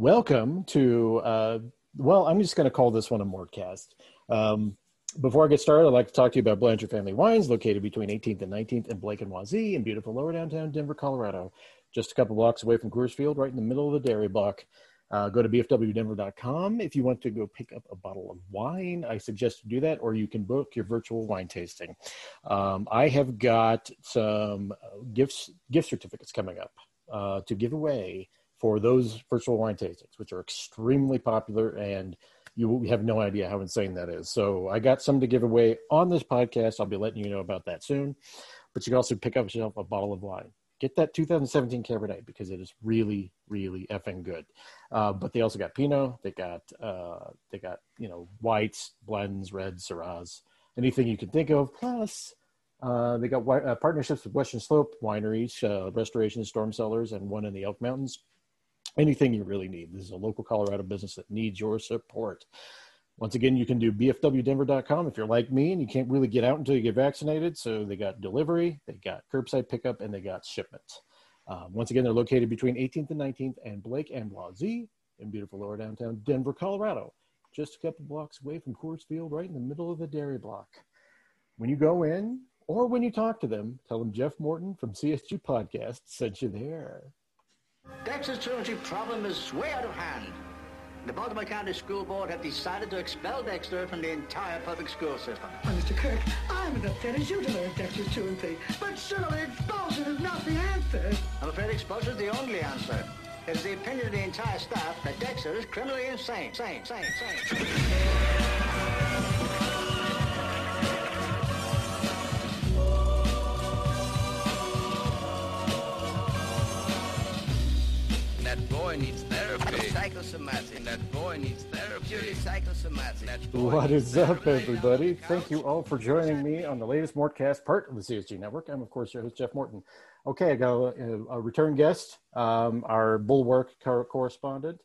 Welcome to, uh, well, I'm just going to call this one a Mortcast. Um, before I get started, I'd like to talk to you about Blanchard Family Wines, located between 18th and 19th in Blake and Wazee in beautiful lower downtown Denver, Colorado. Just a couple blocks away from Coors Field, right in the middle of the dairy block. Uh, go to bfwdenver.com if you want to go pick up a bottle of wine. I suggest you do that, or you can book your virtual wine tasting. Um, I have got some uh, gifts, gift certificates coming up uh, to give away for those virtual wine tastings, which are extremely popular and you have no idea how insane that is. So I got some to give away on this podcast. I'll be letting you know about that soon. But you can also pick up yourself a bottle of wine. Get that 2017 Cabernet because it is really, really effing good. Uh, but they also got Pinot. They got uh, they got you know whites, blends, reds, Syrahs, anything you can think of. Plus, uh, they got uh, partnerships with Western Slope Wineries, uh, Restoration Storm Cellars, and one in the Elk Mountains anything you really need. This is a local Colorado business that needs your support. Once again, you can do bfwdenver.com if you're like me and you can't really get out until you get vaccinated. So they got delivery, they got curbside pickup, and they got shipments. Um, once again, they're located between 18th and 19th and Blake and Wazee in beautiful lower downtown Denver, Colorado. Just a couple blocks away from Coors Field, right in the middle of the dairy block. When you go in or when you talk to them, tell them Jeff Morton from CSG Podcast sent you there. Dexter's truancy problem is way out of hand. The Baltimore County School Board have decided to expel Dexter from the entire public school system. Well, Mr. Kirk, I'm as upset as you to learn Dexter's truancy, but surely expulsion is not the answer. I'm afraid expulsion is the only answer. It is the opinion of the entire staff that Dexter is criminally insane. Sane, sane, sane. Boy needs therapy. Psychosomatic. That boy needs therapy. Purely psychosomatic. That boy What needs is up, therapy. everybody? Thank you all for joining me on the latest Mortcast part of the CSG Network. I'm, of course, your host, Jeff Morton. Okay, I got a, a return guest, um, our Bulwark cor- correspondent,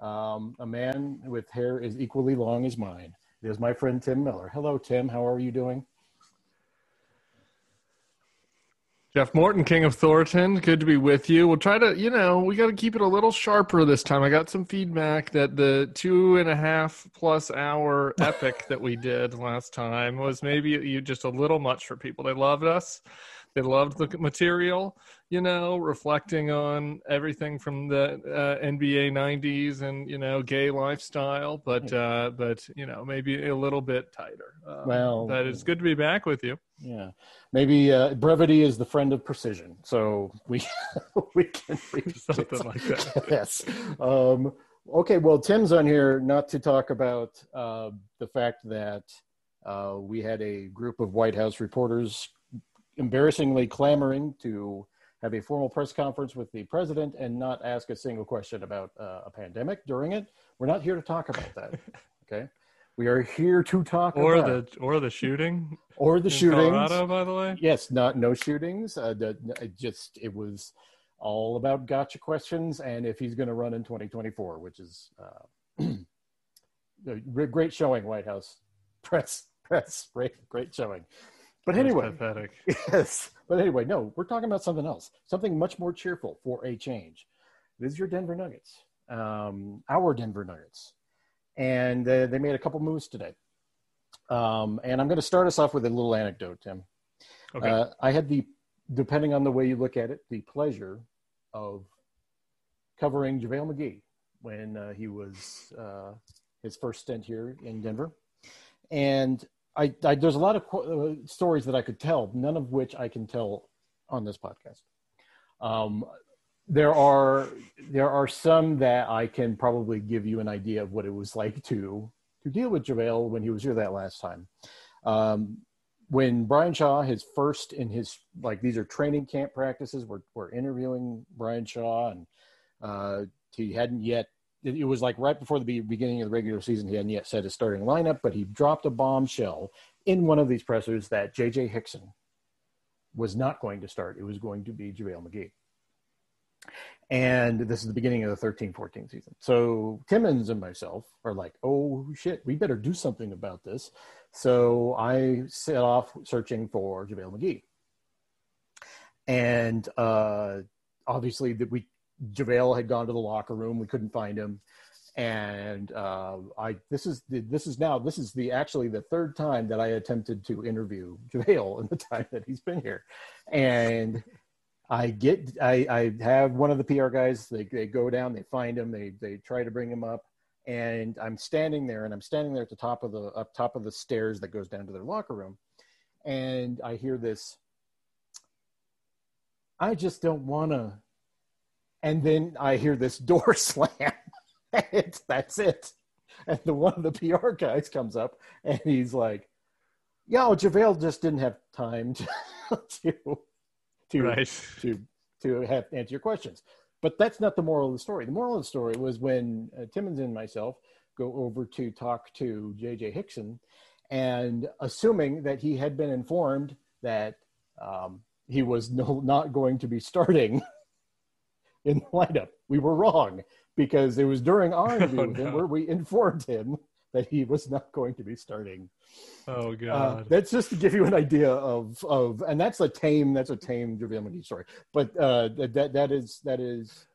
um, a man with hair as equally long as mine. It is my friend Tim Miller. Hello, Tim. How are you doing? Jeff Morton, King of Thornton, good to be with you. We'll try to, you know, we got to keep it a little sharper this time. I got some feedback that the two and a half plus hour epic that we did last time was maybe you just a little much for people. They loved us. They loved the material, you know, reflecting on everything from the uh, NBA '90s and you know gay lifestyle, but uh, but you know maybe a little bit tighter. Um, Well, but it's good to be back with you. Yeah, maybe uh, brevity is the friend of precision. So we we can can Something like that. yes. Um, okay. Well, Tim's on here not to talk about uh, the fact that uh, we had a group of White House reporters embarrassingly clamoring to have a formal press conference with the president and not ask a single question about uh, a pandemic during it. We're not here to talk about that. Okay. We are here to talk or about the or the shooting or the shooting. Colorado, by the way. Yes, not no shootings. Uh, the, it just it was all about gotcha questions and if he's going to run in 2024, which is uh, great showing. White House press press great great showing. But anyway, pathetic. yes. But anyway, no, we're talking about something else, something much more cheerful for a change. This is your Denver Nuggets, um, our Denver Nuggets, and uh, they made a couple moves today. Um, and I'm going to start us off with a little anecdote, Tim. Okay. Uh, I had the, depending on the way you look at it, the pleasure of covering JaVale McGee when uh, he was uh, his first stint here in Denver. And I, I there's a lot of qu- uh, stories that I could tell, none of which I can tell on this podcast. Um, there are there are some that I can probably give you an idea of what it was like to to deal with JaVale when he was here that last time. Um, when Brian Shaw, his first in his like these are training camp practices. We're we're interviewing Brian Shaw, and uh, he hadn't yet. It it was like right before the beginning of the regular season. He hadn't yet set his starting lineup, but he dropped a bombshell in one of these pressers that J.J. Hickson was not going to start. It was going to be JaVale McGee. And this is the beginning of the 13 14 season. So Timmons and myself are like, oh shit, we better do something about this. So I set off searching for JaVale McGee. And uh, obviously, that we JaVale had gone to the locker room. We couldn't find him. And uh, I this is the, this is now this is the actually the third time that I attempted to interview JaVale in the time that he's been here, and I get I, I have one of the PR guys. They they go down, they find him, they they try to bring him up, and I'm standing there, and I'm standing there at the top of the up top of the stairs that goes down to their locker room, and I hear this. I just don't want to. And then I hear this door slam. it's, that's it. And the one of the PR guys comes up and he's like, "Yo, JaVale just didn't have time to to to, Right. to to have answer your questions." But that's not the moral of the story. The moral of the story was when uh, Timmons and myself go over to talk to JJ Hickson, and assuming that he had been informed that um, he was no, not going to be starting in the lineup. We were wrong because it was during our interview Oh, with him no. where we informed him that he was not going to be starting. Oh Uh, God. that's just to give you an idea of of, and that's a tame that's a tame JaVale McGee story. But uh, that that is that is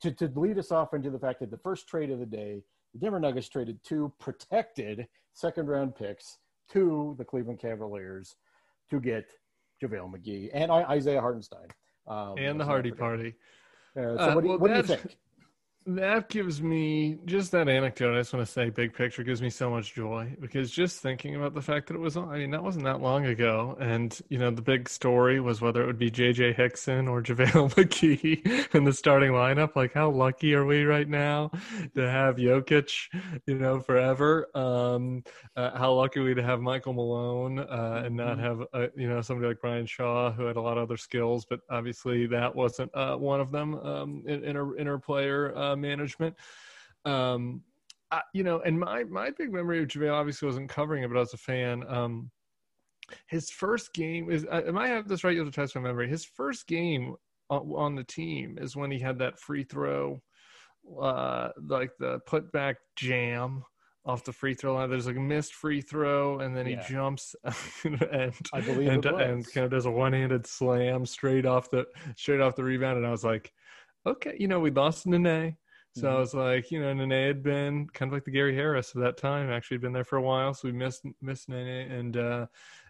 to to lead us off into the fact that the first trade of the day, the Denver Nuggets traded two protected second round picks to the Cleveland Cavaliers to get JaVale McGee and Isaiah Hartenstein. Um, and the Hardy. Party. Uh, so Uh, what do well, what do you think? That gives me just that anecdote. I just want to say, big picture gives me so much joy because just thinking about the fact that it was, I mean, that wasn't that long ago. And, you know, the big story was whether it would be JJ Hickson or JaVale McGee in the starting lineup. Like, how lucky are we right now to have Jokic, you know, forever? Um, uh, how lucky are we to have Michael Malone uh, and not have, uh, you know, somebody like Brian Shaw who had a lot of other skills, but obviously that wasn't uh, one of them um, in, in, our, in our player uh, management. Um, I, you know, and my my big memory of JaVale obviously wasn't covering it, but I was a fan. Um, his first game is, I, I might have this right. You'll have to test my memory. His first game on, on the team is when he had that free throw, uh, like the putback jam off the free throw line. There's like a missed free throw, and then he jumps and I believe and, and kind of does a one-handed slam straight off the straight off the rebound. And I was like, okay, you know, we lost Nene. So I Mhm. was like, you know, Nene had been kind of like the Gary Harris of that time. Actually, had been there for a while, so we missed missed Nene, and uh,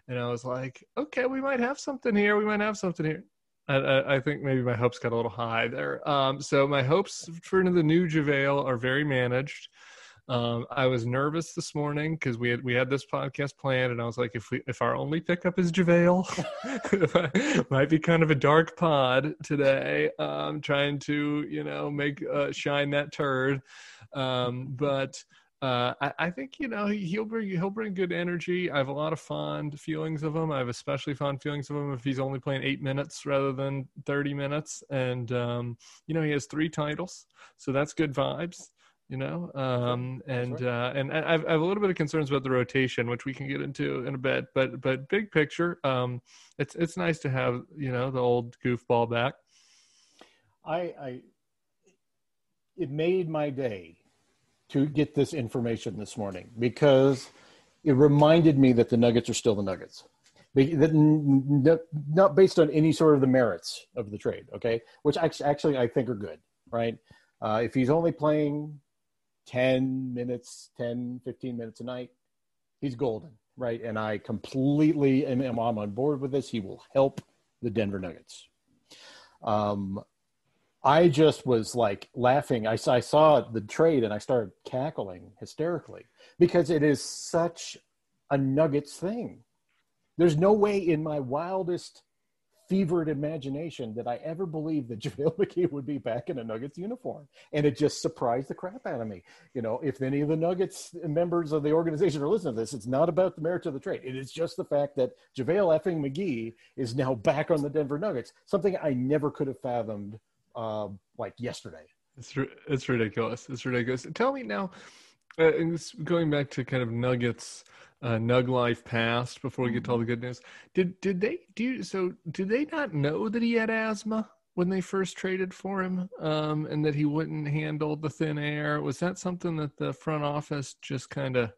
and I was like, okay, we might have something here. We might have something here. I, I, I think maybe my hopes got a little high there. Um, so my hopes for the new JaVale are very managed. Um, I was nervous this morning because we had we had this podcast planned, and I was like, if we if our only pickup is JaVale, might be kind of a dark pod today. Um, trying to you know make uh, shine that turd, um, but. Uh, I, I think you know he- he'll bring he'll bring good energy. I have a lot of fond feelings of him. I have especially fond feelings of him if he's only playing eight minutes rather than thirty minutes. And um, you know he has three titles, so that's good vibes you know um and uh and I- I've, I have a little bit of concerns about the rotation which we can get into in a bit but but big picture um it's it's nice to have you know the old goofball back I, I it made my day to get this information this morning because it reminded me that the Nuggets are still the Nuggets. That n- n- Not based on any sort of the merits of the trade, okay? Which actually, actually I think are good, right? Uh, if he's only playing 10 minutes, 10, 15 minutes a night, he's golden, right? And I completely am, am I'm on board with this. He will help the Denver Nuggets. Um, I just was like laughing. I I saw the trade and I started cackling hysterically because it is such a Nuggets thing. There's no way in my wildest fevered imagination that I ever believed that JaVale McGee would be back in a Nuggets uniform. And it just surprised the crap out of me. You know, if any of the Nuggets members of the organization are listening to this, it's not about the merits of the trade. It is just the fact that JaVale effing McGee is now back on the Denver Nuggets, something I never could have fathomed uh, like yesterday. it's it's ridiculous it's ridiculous tell me now uh, going back to kind of nuggets uh, nug life past before we get to all the good news. Did did they do you, so did they not know that he had asthma when they first traded for him um, and that he wouldn't handle the thin air? Was that something that the front office just kind of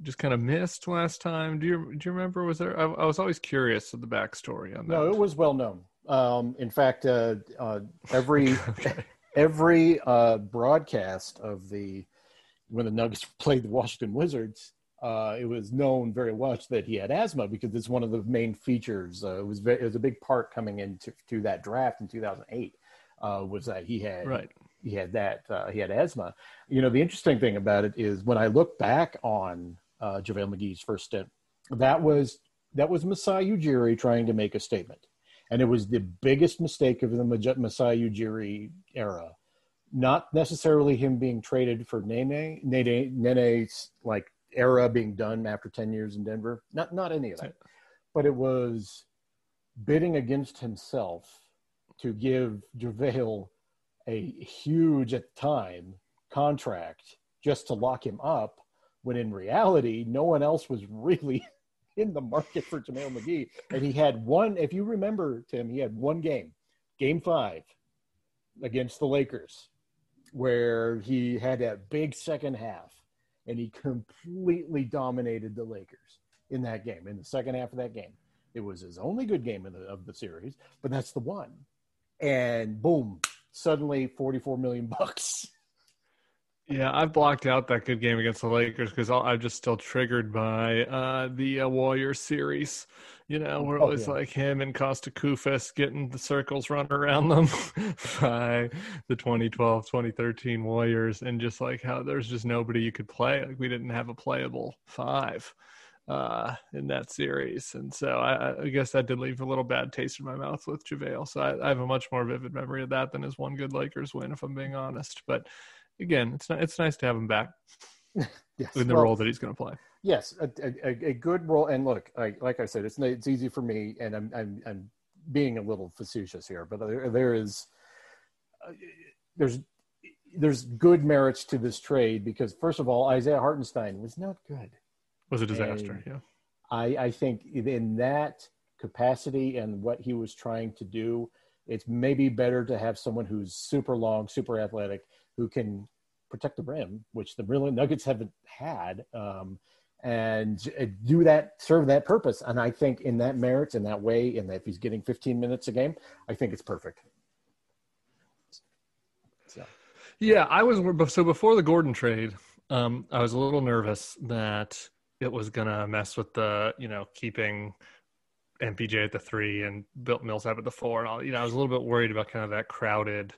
just kind of missed last time? Do you do you remember? Was there I, I was always curious of the backstory on that. No, it was well known. Um, in fact, uh, uh, every every uh, broadcast of the when the Nuggets played the Washington Wizards, uh, it was known very much that he had asthma because it's one of the main features. Uh, it was very, it was a big part coming into to that draft in 2008 uh, was that he had Right. he had that uh, he had asthma. You know, the interesting thing about it is when I look back on uh, JaVale McGee's first stint, that was that was Masai Ujiri trying to make a statement, and it was the biggest mistake of the Masai Ujiri era. Not necessarily him being traded for Nene, Nene, Nene's like era being done after ten years in Denver. Not not any of that, but it was bidding against himself to give JaVale a huge at the time contract just to lock him up when in reality no one else was really in the market for JaVale McGee. And he had one, if you remember, Tim, he had one game, game five against the Lakers, where he had that big second half and he completely dominated the Lakers in that game, in the second half of that game. It was his only good game of the, of the series, but that's the one. And boom, suddenly 44 million bucks. Yeah, I've blocked out that good game against the Lakers because I'm just still triggered by uh, the uh, Warriors series. You know, where it Oh, yeah. like him and Kosta Koufos getting the circles run around them by the 2012 2013 Warriors, and just like how there's just nobody you could play. Like we didn't have a playable five uh, in that series, and so I, I guess that did leave a little bad taste in my mouth with JaVale. So I, I have a much more vivid memory of that than his one good Lakers win, if I'm being honest. But again, it's not, it's nice to have him back Yes. in the Well, role that he's going to play. Yes, a, a, a good role. And look, I, like I said, it's it's easy for me, and I'm I'm, I'm being a little facetious here, but there, there is uh, there's there's good merits to this trade because first of all, Isaiah Hartenstein was not good. Was a disaster. And- yeah. I, I think in that capacity and what he was trying to do, it's maybe better to have someone who's super long, super athletic, who can protect the rim, which the real Nuggets haven't had, um, and uh, do that, serve that purpose. And I think in that merits, in that way, in that if he's getting 15 minutes a game, I think it's perfect. So, Yeah, I was so before the Gordon trade, um, I was a little nervous that it was gonna mess with the you know keeping MPJ at the three and Bill Millsap at the four, and all. You know, I was a little bit worried about kind of that crowded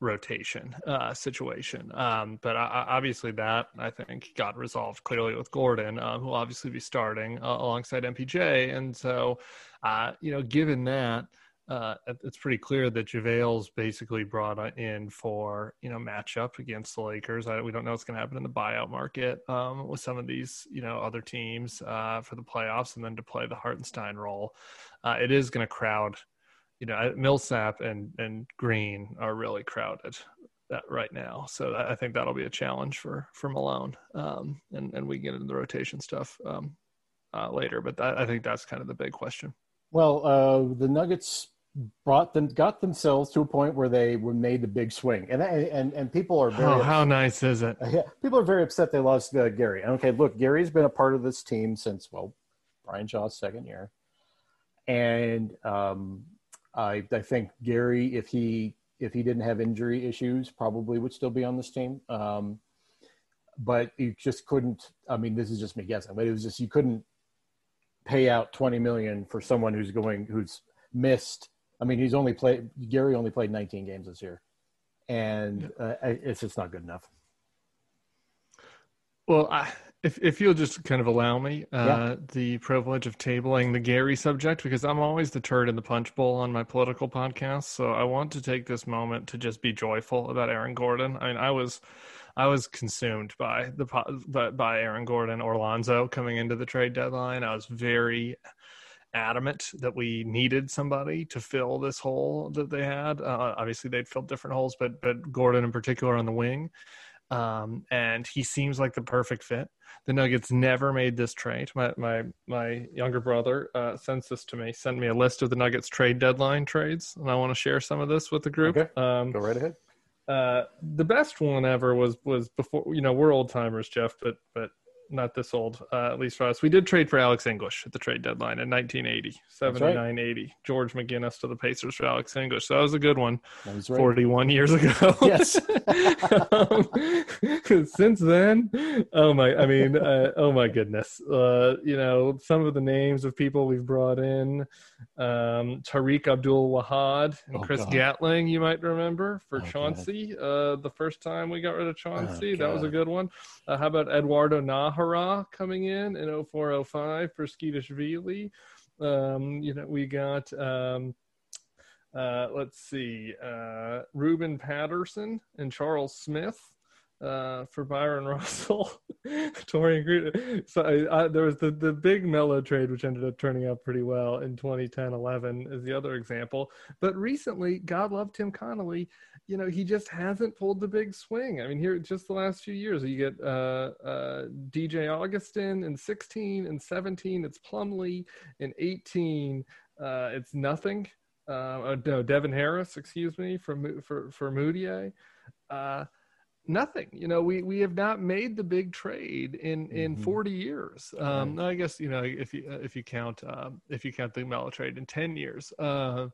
rotation uh, situation. Um, but I, obviously, that I think got resolved clearly with Gordon, uh, who will obviously be starting uh, alongside MPJ, and so uh, you know, given that uh, it's pretty clear that JaVale's basically brought in for you know matchup against the Lakers. I, we don't know what's going to happen in the buyout market um, with some of these you know other teams uh, for the playoffs, and then to play the Hartenstein role. Uh, it is going to crowd. You know, Millsap and and Green are really crowded that right now, so I I think that'll be a challenge for for Malone. Um, and and we get into the rotation stuff um, uh, later, but that, I think that's kind of the big question. well, uh, the Nuggets brought them, got themselves to a point where they were made the big swing, and and and people are very Oh, how nice is it? Yeah, people are very upset they lost uh, Gary. And Okay, look, Gary's been a part of this team since well, Brian Shaw's second year, and um, I I think Gary, if he if he didn't have injury issues, probably would still be on this team. Um, but you just couldn't. I mean, this is just me guessing, but it was just you couldn't pay out twenty million for someone who's going who's missed. I mean, he's only played. Gary only played nineteen games this year, and uh, it's just not good enough. Well, I, if if you'll just kind of allow me uh, Yeah. the privilege of tabling the Gary subject, because I'm always the turd in the punch bowl on my political podcast, so I want to take this moment to just be joyful about Aaron Gordon. I mean, I was I was consumed by the by, by Aaron Gordon or Lonzo coming into the trade deadline. I was very adamant that we needed somebody to fill this hole that they had. Uh, obviously, they'd filled different holes, but but Gordon in particular on the wing um, and he seems like the perfect fit. The Nuggets never made this trade. My my my younger brother uh, sends this to me. Sent me a list of the Nuggets trade deadline trades, and I want to share some of this with the group. Okay. Um, Go right ahead. uh, the best one ever was was before. You know, we're old timers, Jeff, but but not this old, uh, at least for us. We did trade for Alex English at the trade deadline in 1980, 79 80. George McGinnis to the Pacers for Alex English. So that was a good one. Right. 41 years ago. Yes. um, since then, oh my, I mean, uh, oh my goodness. Uh, you know, some of the names of people we've brought in um, Tariq Abdul Wahad and Oh, Chris God. Gatling, you might remember for Oh, Chauncey. Uh, the first time we got rid of Chauncey, Oh, that was a good one. Uh, how about Eduardo Najera coming in in 0405 for Tskitishvili? Um, you know, we got. Um, uh, let's see, uh, Ruben Patterson and Charles Smith uh, for Bryon Russell, Torian Green. So I, I, there was the, the big Melo trade, which ended up turning out pretty well in 2010 11, is the other example. But recently, God love Tim Connolly. You know, he just hasn't pulled the big swing. I mean, here, just the last few years, you get uh, uh, DJ Augustin in 16 and 17, it's Plumlee in 18, uh, it's nothing uh, oh, no, Devin Harris, excuse me, for for for Mudiay. Uh, nothing. You know, we we have not made the big trade in in Mhm. 40 years. Um, I guess you know if you if you count um, if you count the Melo trade in 10 years. Uh,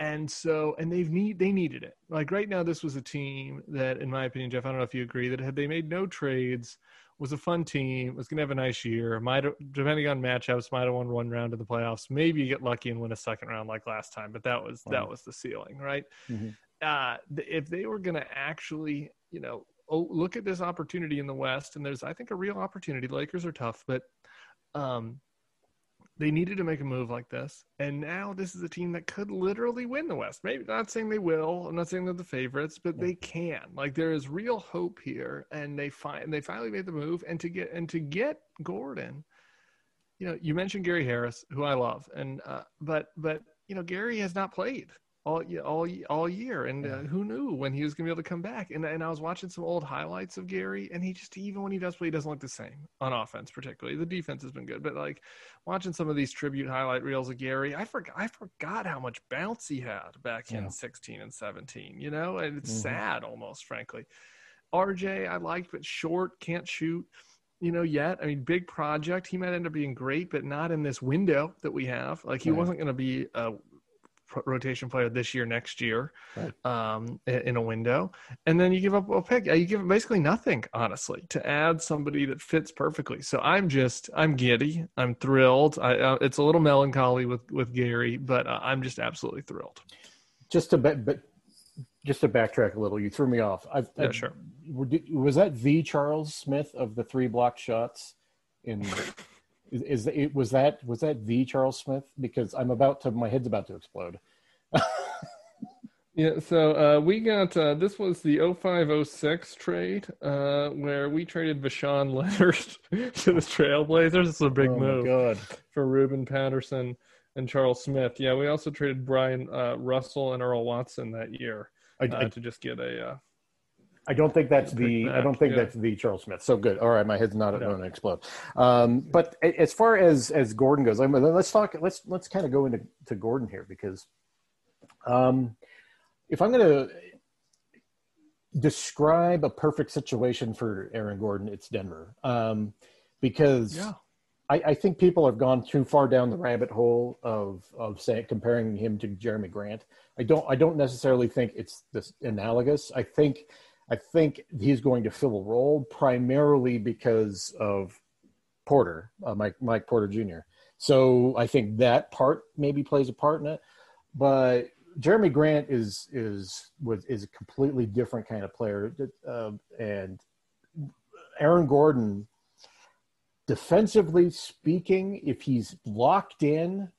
and so and they've need they needed it. Like right now, this was a team that, in my opinion, Jeff, I don't know if you agree that had they made no trades. Was a fun team. Was going to have a nice year. Might have, depending on matchups, might have won one round in the playoffs. Maybe you get lucky and win a second round like last time. But that was that was the ceiling, right? Mhm. Uh, if they were going to actually, you know, oh, look at this opportunity in the West, and there's, I think, a real opportunity. Lakers are tough, but um, they needed to make a move like this, and now this is a team that could literally win the West. Maybe not saying they will. I'm not saying they're the favorites, but they can. Like there is real hope here, and they find they finally made the move, and to get and to get Gordon. You know, you mentioned Gary Harris, who I love, and uh, but but you know Gary has not played all all all year, and uh, who knew when he was going to be able to come back? And and I was watching some old highlights of Gary, and he just even when he does play, he doesn't look the same on offense, particularly. The defense has been good, but like watching some of these tribute highlight reels of Gary, I forgot I forgot how much bounce he had back Yeah. in 16 and 17. You know, and it's Mhm. sad almost, frankly. RJ, I liked, but short, can't shoot. You know, yet. I mean, big project. He might end up being great, but not in this window that we have. Like, he Right. wasn't going to be a rotation player this year, next year, Right. um, in a window. And then you give up a pick. You give basically nothing, honestly, to add somebody that fits perfectly. So I'm just, I'm giddy. I'm thrilled. I, uh, it's a little melancholy with with Gary, but uh, I'm just absolutely thrilled. Just to ba- but just to backtrack a little, you threw me off. I, Yeah, sure. Was that the Charles Smith of the three block shots? In is, is it was that was that the Charles Smith? Because I'm about to my head's about to explode. Yeah, so uh, we got uh, this was the 0506 trade uh, where we traded Voshon Lenard to the Trailblazers. It's a big oh move god! for Ruben Patterson and Charles Smith. Yeah, we also traded Bryon uh, Russell and Earl Watson that year I, uh, I, to just get a. I don't think that's the. I don't think yeah. that's the Charles Smith. So good. All right, my head's not going to explode. Um, but as far as as Gordon goes, I mean, let's talk. Let's let's kind of go into to Gordon here because, um, if I'm going to describe a perfect situation for Aaron Gordon, it's Denver. Um, because yeah, I, I think people have gone too far down the rabbit hole of of saying comparing him to Jerami Grant. I don't I don't necessarily think it's this analogous. I think I think he's going to fill a role primarily because of Porter, uh, Mike Mike Porter Jr. So I think that part maybe plays a part in it, but Jerami Grant is is was is a completely different kind of player, uh, and Aaron Gordon defensively speaking, if he's locked in,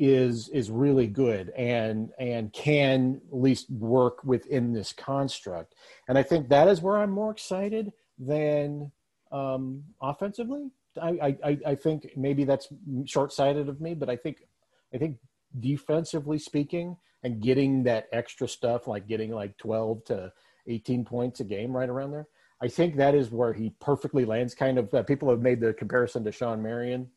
is is really good and and can at least work within this construct. And I think that is where I'm more excited than um, offensively. I, I I think maybe that's short sighted of me, but I think I think defensively speaking and getting that extra stuff like getting like 12 to 18 points a game right around there I think that is where he perfectly lands. Kind of uh, people have made the comparison to Shawn Marion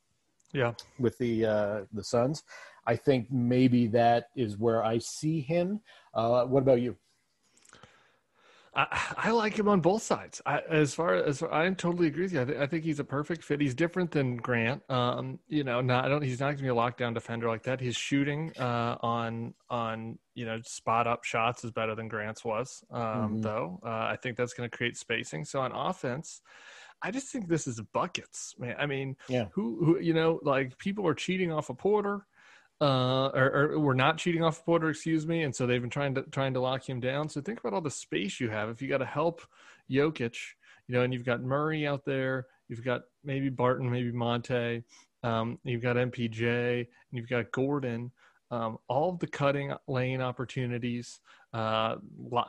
yeah, with the uh, the Suns. I think maybe that is where I see him. Uh, what about you? I, I like him on both sides. I, as far as I totally agree with you. I, th- I, think he's a perfect fit. He's different than Grant. Um, you know, not I don't. He's not going to be a lockdown defender like that. His shooting uh, on on you know spot up shots is better than Grant's was. Um, mm-hmm. Though uh, I think that's going to create spacing. So on offense. I just think this is buckets, man. I mean, yeah. who, who, you know, like people are cheating off of Porter uh, or, or we're not cheating off Porter, excuse me, and so they've been trying to trying to lock him down. So think about all the space you have if you got to help Jokic, you know, and you've got Murray out there, you've got maybe Barton, maybe Monte, um, you've got MPJ, and you've got Gordon. Um, all of the cutting lane opportunities, uh,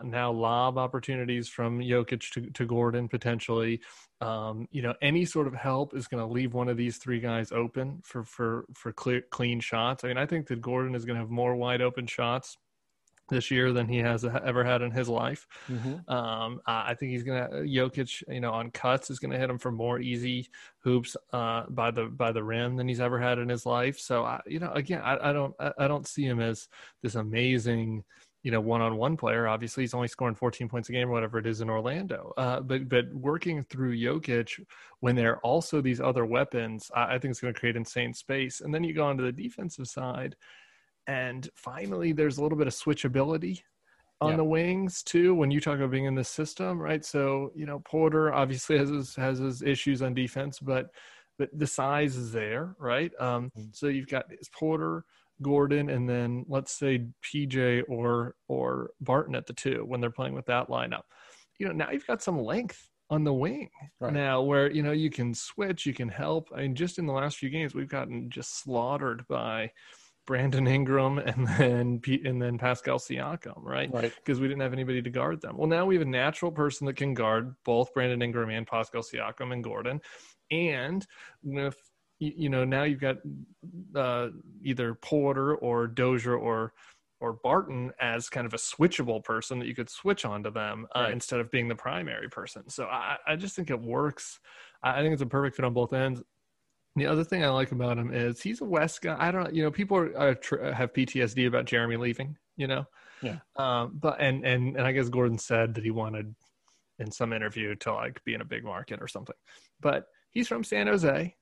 now lob opportunities from Jokic to, to Gordon potentially. Um, you know, any sort of help is going to leave one of these three guys open for for for clear clean shots. I mean, I think that Gordon is going to have more wide open shots this year than he has ever had in his life. Mm-hmm. Um, I think he's gonna Jokic, you know, on cuts is gonna hit him for more easy hoops uh, by the by the rim than he's ever had in his life. So, I, you know, again, I, I don't I don't see him as this amazing. You know, one-on-one player. Obviously, he's only scoring 14 points a game or whatever it is in Orlando. Uh, but but working through Jokic when there are also these other weapons, I, I think it's going to create insane space. And then you go onto the defensive side and finally, there's a little bit of switchability on yeah. the wings too when you talk about being in the system, right? So you know Porter obviously has his has his issues on defense, but but the size is there, right? Um, mm-hmm. So you've got Porter, Gordon, and then let's say PJ or or Barton at the two when they're playing with that lineup. You know now you've got some length on the wing right. now where you know you can switch, you can help. I mean, just in the last few games we've gotten just slaughtered by Brandon Ingram and then and then Pascal Siakam, right? Right. Because we didn't have anybody to guard them. Well, now we have a natural person that can guard both Brandon Ingram and Pascal Siakam and Gordon, and with you know now you've got uh, either Porter or Dozier or or Barton as kind of a switchable person that you could switch onto them uh, right. instead of being the primary person. So I, I just think it works. I think it's a perfect fit on both ends. The other thing I like about him is he's a West guy. I don't, you know, people are, are tr- have PTSD about Jerami leaving, you know. Yeah. Um, but and and and I guess Gordon said that he wanted in some interview to like be in a big market or something. But he's from San Jose.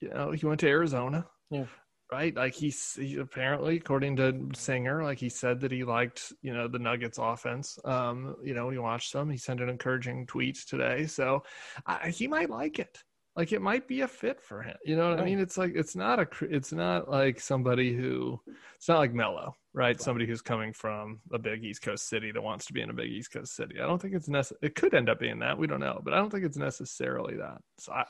You know, he went to Arizona. Yeah. Right. Like he's he, apparently, according to Singer, like he said that he liked, you know, the Nuggets offense. Um, you know, he watched them. He sent an encouraging tweet today. So I, he might like it like it might be a fit for him. You know what right. I mean? It's like it's not a it's not like somebody who it's not like Melo, right? right? Somebody who's coming from a big East Coast city that wants to be in a big East Coast city. I don't think it's necessary. It could end up being that. We don't know, but I don't think it's necessarily that. So I,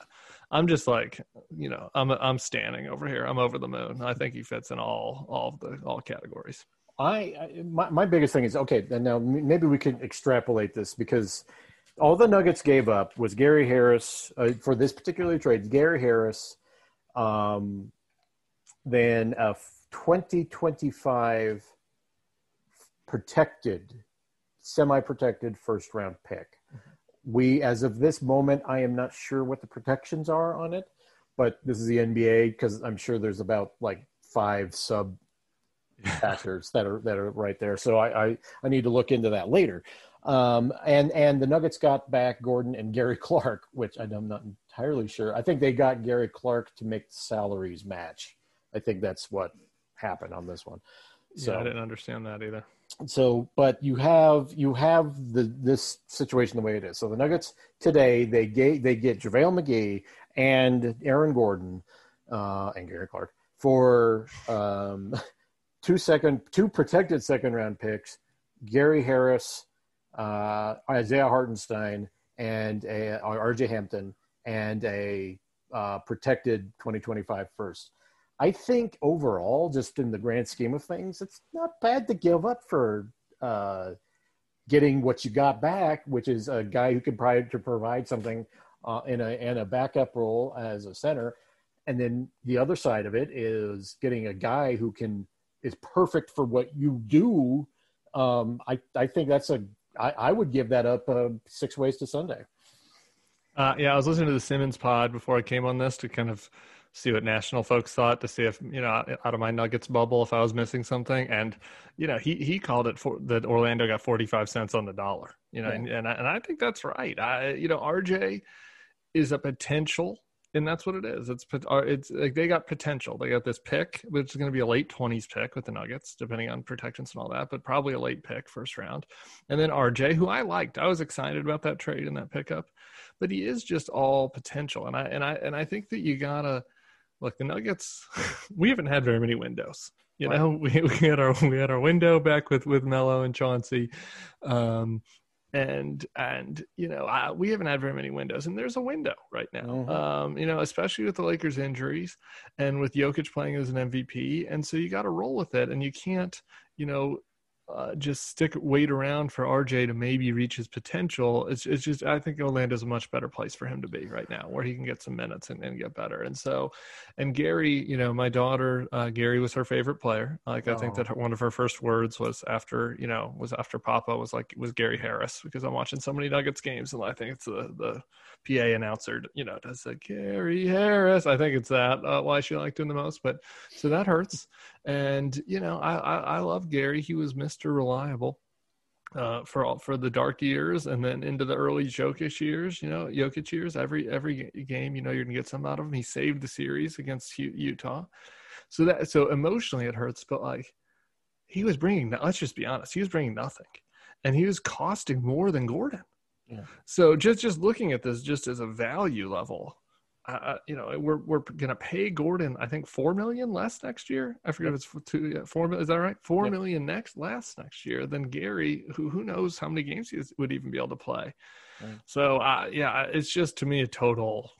I'm just like, you know, I'm I'm standing over here. I'm over the moon. I think he fits in all all of the all categories. I, I my my biggest thing is okay. And now maybe we can extrapolate this because all the Nuggets gave up was Gary Harris uh, for this particular trade. Gary Harris, um, then a 2025 protected, semi-protected first round pick. We, as of this moment, I am not sure what the protections are on it, but this is the NBA because I'm sure there's about like five sub factors that are that are right there. So I, I I need to look into that later. Um, and and the Nuggets got back Gordon and Gary Clark, which I'm not entirely sure. I think they got Gary Clark to make the salaries match. I think that's what happened on this one. So yeah, I didn't understand that either. So, but you have you have the this situation the way it is. So the Nuggets today they get they get JaVale McGee and Aaron Gordon uh, and Gary Clark for um, two second two protected second round picks, Gary Harris uh, Isaiah Hartenstein and a, RJ Hampton and a uh, protected 2025 first. I think overall, just in the grand scheme of things, it's not bad to give up for uh, getting what you got back, which is a guy who can provide to provide something uh, in a in a backup role as a center, and then the other side of it is getting a guy who can is perfect for what you do. Um, I I think that's a I, I would give that up uh, six ways to Sunday. Uh, yeah, I was listening to the Simmons pod before I came on this to kind of see what national folks thought to see if you know out of my Nuggets bubble if I was missing something. And you know he he called it for that Orlando got forty five cents on the dollar. You know, Yeah. and and I, and I think that's right. I you know RJ is a potential. And that's what it is. It's uh, it's like they got potential. They got this pick, which is going to be a late twenties pick with the Nuggets, depending on protections and all that. But probably a late pick, first round. And then RJ, who I liked, I was excited about that trade and that pickup but he is just all potential. And I and I and I think that you gotta look the Nuggets. We haven't had very many windows. You Right. know, we, we had our we had our window back with with Melo and Chauncey, um, and and you know I, we haven't had very many windows, and there's a window right now. Mhm. Um, you know, especially with the Lakers injuries and with Jokic playing as an MVP, and so you got to roll with it, and you can't you know uh, just stick wait around for RJ to maybe reach his potential. It's it's just I think Orlando's a much better place for him to be right now, where he can get some minutes and, and get better. And so, and Gary, you know, my daughter uh, Gary was her favorite player. Like I think Oh. that her, one of her first words was after you know was after Papa was like was Gary Harris because I'm watching so many Nuggets games and I think it's the the PA announcer you know does say Gary Harris. I think it's that uh, why she liked him the most. But so that hurts. And you know, I, I I love Gary. He was Mr. Reliable uh, for all for the dark years, and then into the early Jokic years. You know, Jokic years. Every every game, you know, you're gonna get some out of him. He saved the series against Utah. So that so emotionally it hurts, but like he was bringing. Let's just be honest. He was bringing nothing, and he was costing more than Gordon. Yeah. So just just looking at this just as a value level, uh, you know, we're we're gonna pay Gordon, I think four million less next year. I forget if it's two, yeah, four million. Is that right? Four Yep. million next last next year Then Gary, who who knows how many games he would even be able to play. Right. So uh, yeah, it's just to me a total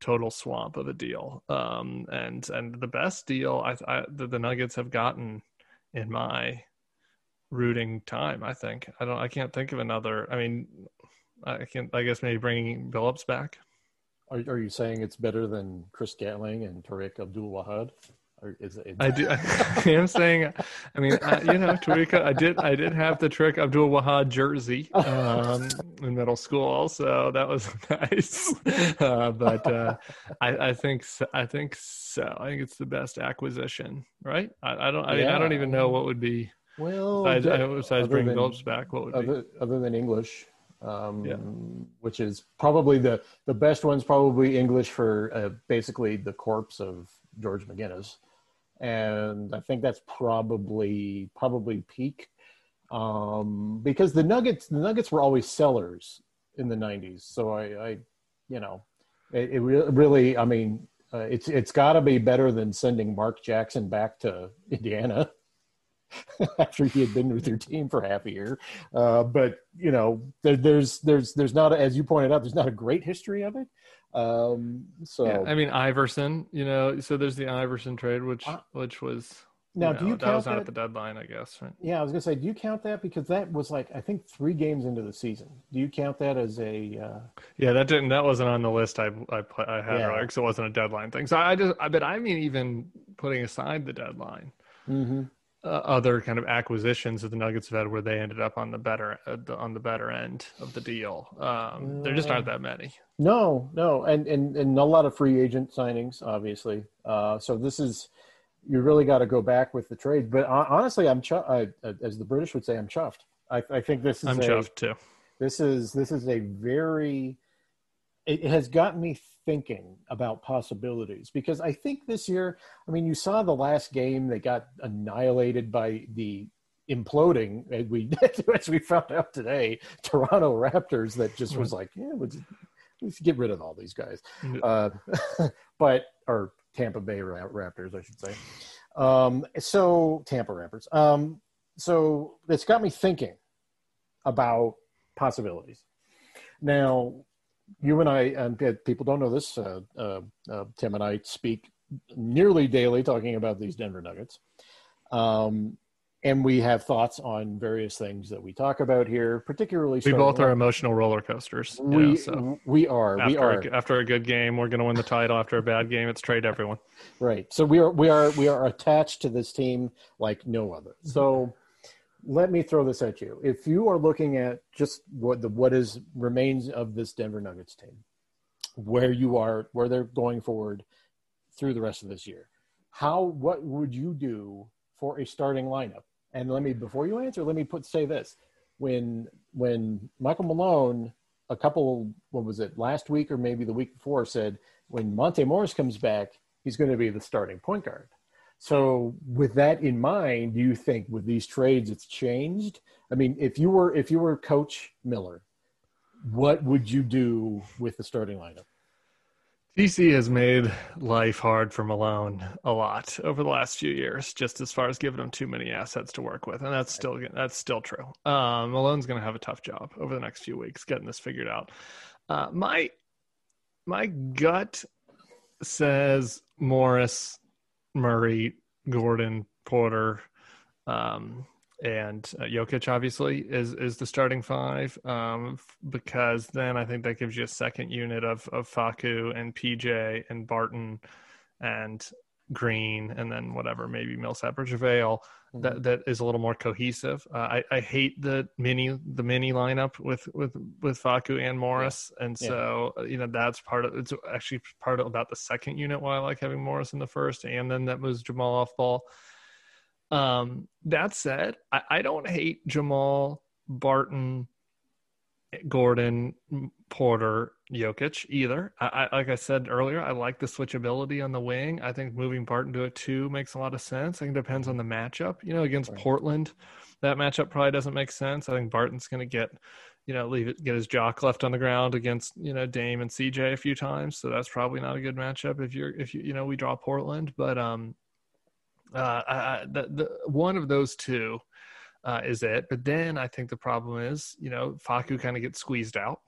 total swamp of a deal. Um, and and the best deal I, I that the Nuggets have gotten in my rooting time. I think I don't. I can't think of another. I mean, I can. I guess maybe bringing Billups back. Are, are you saying it's better than Chris Gatling and Tariq Abdul Wahad? Is it? I do. I am saying. I mean, I, you know, Tariq. I did. I did have the Tariq Abdul Wahad jersey um, in middle school, so that was nice. Uh, but uh, I, I think. So, I think so. I think it's the best acquisition, right? I, I don't. I mean, I don't even know what would be well, besides, besides bringing Billups back. What would be? other, other than English, um, Yeah. which is probably the the best one's probably English for uh, basically the corpse of George McGinnis, and I think that's probably probably peak um, because the Nuggets the Nuggets were always sellers in the '90s. So I, I you know, it, it re- really I mean. Uh, it's it's got to be better than sending Mark Jackson back to Indiana after he had been with your team for half a year. Uh, but you know, there, there's there's there's not a, as you pointed out, there's not a great history of it. Um, so Yeah, I mean Iverson, you know, so there's the Iverson trade, which Uh, which was now, know, do you that was not that? at the deadline, I guess, right? yeah, I was gonna say, do you count that because that was like I think three games into the season. Do you count that as a? Uh, Yeah, that didn't that wasn't on the list I I, I had Yeah. because it wasn't a deadline thing. So I just I but I mean even putting aside the deadline, mhm. Uh, other kind of acquisitions that the Nuggets have had where they ended up on the better uh, the- on the better end of the deal. Um, there just aren't that many. No, no, and and and a lot of free agent signings, obviously. Uh, so this is you really got to go back with the trade. But hon- honestly, I'm chu- I, as the British would say, I'm chuffed. I, I think this is I'm a, chuffed too. this is this is a very it has gotten me thinking about possibilities. Because I think this year, I mean, you saw the last game they got annihilated by the imploding and we as we found out today Toronto Raptors that just was like yeah let's, let's get rid of all these guys. Uh, but or Tampa Bay Raptors I should say. Um, so Tampa Raptors. Um, so it's got me thinking about possibilities. Now, you and I, and people don't know this, uh, uh, uh, Tim and I speak nearly daily talking about these Denver Nuggets. Um, and we have thoughts on various things that we talk about here, particularly. We both are emotional roller coasters. you We, know, so we are. we are. a, after a good game, we're going to win the title. After a bad game, it's trade everyone. Right. So we are we are we are attached to this team like no other. So let me throw this at you. If you are looking at just what the what is remains of this Denver Nuggets team, where you are, where they're going forward, through the rest of this year, how what would you do for a starting lineup? And let me before you answer, let me put say this: when when Michael Malone a couple what was it last week or maybe the week before said when Monte Morris comes back, he's going to be the starting point guard. So with that in mind, do you think with these trades it's changed? I mean, if you were if you were Coach Miller, what would you do with the starting lineup? DC has made life hard for Malone a lot over the last few years, just as far as giving him too many assets to work with, and that's still that's still true. Um, Malone's going to have a tough job over the next few weeks getting this figured out. Uh, my my gut says Morris, Murray, Gordon, Porter, um, and uh, Jokic obviously is is the starting five um, because then I think that gives you a second unit of of Facu and PJ and Barton and Green and then whatever maybe Millsap or JaVale mm-hmm. that that is a little more cohesive. Uh, I I hate the mini the mini lineup with with with Facu and Morris yeah. and so yeah. Uh, you know that's part of it's actually part of about the second unit why I like having Morris in the first and then that moves Jamal off ball. Um, that said, I, I don't hate Jamal Barton, Gordon, Porter, Jokic either. I, I, like I said earlier, I like the switchability on the wing. I think moving Barton to a two makes a lot of sense. I think it depends on the matchup. You know, against right. Portland, that matchup probably doesn't make sense. I think Barton's going to get, you know, leave it, get his jock left on the ground against you know Dame and CJ a few times. So that's probably not a good matchup if you're if you you know we draw Portland. But um, uh, I, the, the, one of those two uh, is it. But then I think the problem is, you know, Facu kind of gets squeezed out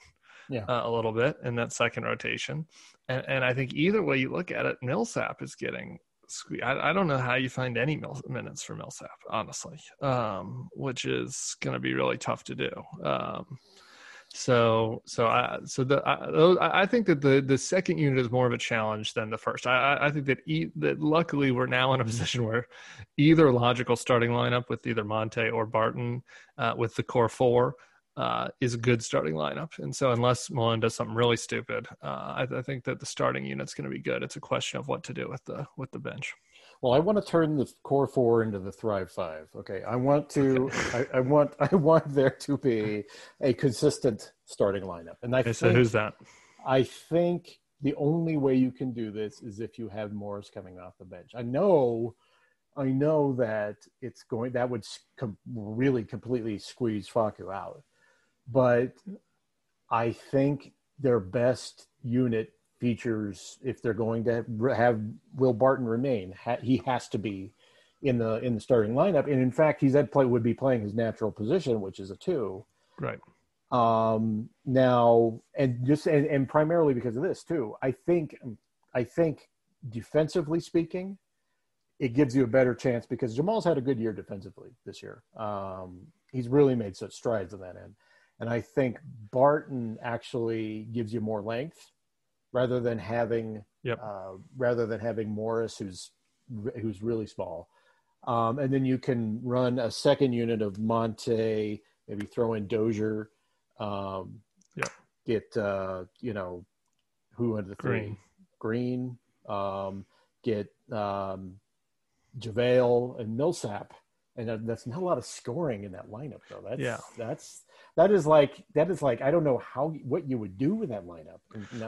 yeah. uh, a little bit in that second rotation. And, and I think either way you look at it, Millsap is getting squeezed. I, I don't know how you find any mil- minutes for Millsap, honestly, um, which is going to be really tough to do. Um, so, so I, so the, I, I think that the the second unit is more of a challenge than the first. I, I think that e, that luckily we're now in a position where either logical starting lineup with either Monte or Barton uh, with the core four uh, is a good starting lineup. And so, unless Malone does something really stupid, uh, I, I, think that the starting unit's going to be good. It's a question of what to do with the with the bench. Well, I want to turn the core four into the Thrive Five. Okay, I want to. I, I, want. I want there to be a consistent starting lineup, and I. Okay, think, so who's that? I think the only way you can do this is if you have Morris coming off the bench. I know, I know that it's going. That would com- really completely squeeze Facu out, but I think their best unit features if they're going to have Will Barton remain. he has to be in the in the starting lineup, and in fact, he's at play would be playing his natural position, which is a two. Right. Um, now, and just and, and primarily because of this too, I think I think defensively speaking, it gives you a better chance because Jamal's had a good year defensively this year. Um, he's really made such strides on that end. And I think Barton actually gives you more length rather than having yep. uh, rather than having Morris, who's who's really small. Um, and then you can run a second unit of Monte, maybe throw in Dozier, um, yeah. get uh, you know who under the three Green, um, get um, JaVale and Millsap, and that's not a lot of scoring in that lineup though. That's yeah. that's that is like that is like I don't know how what you would do with that lineup.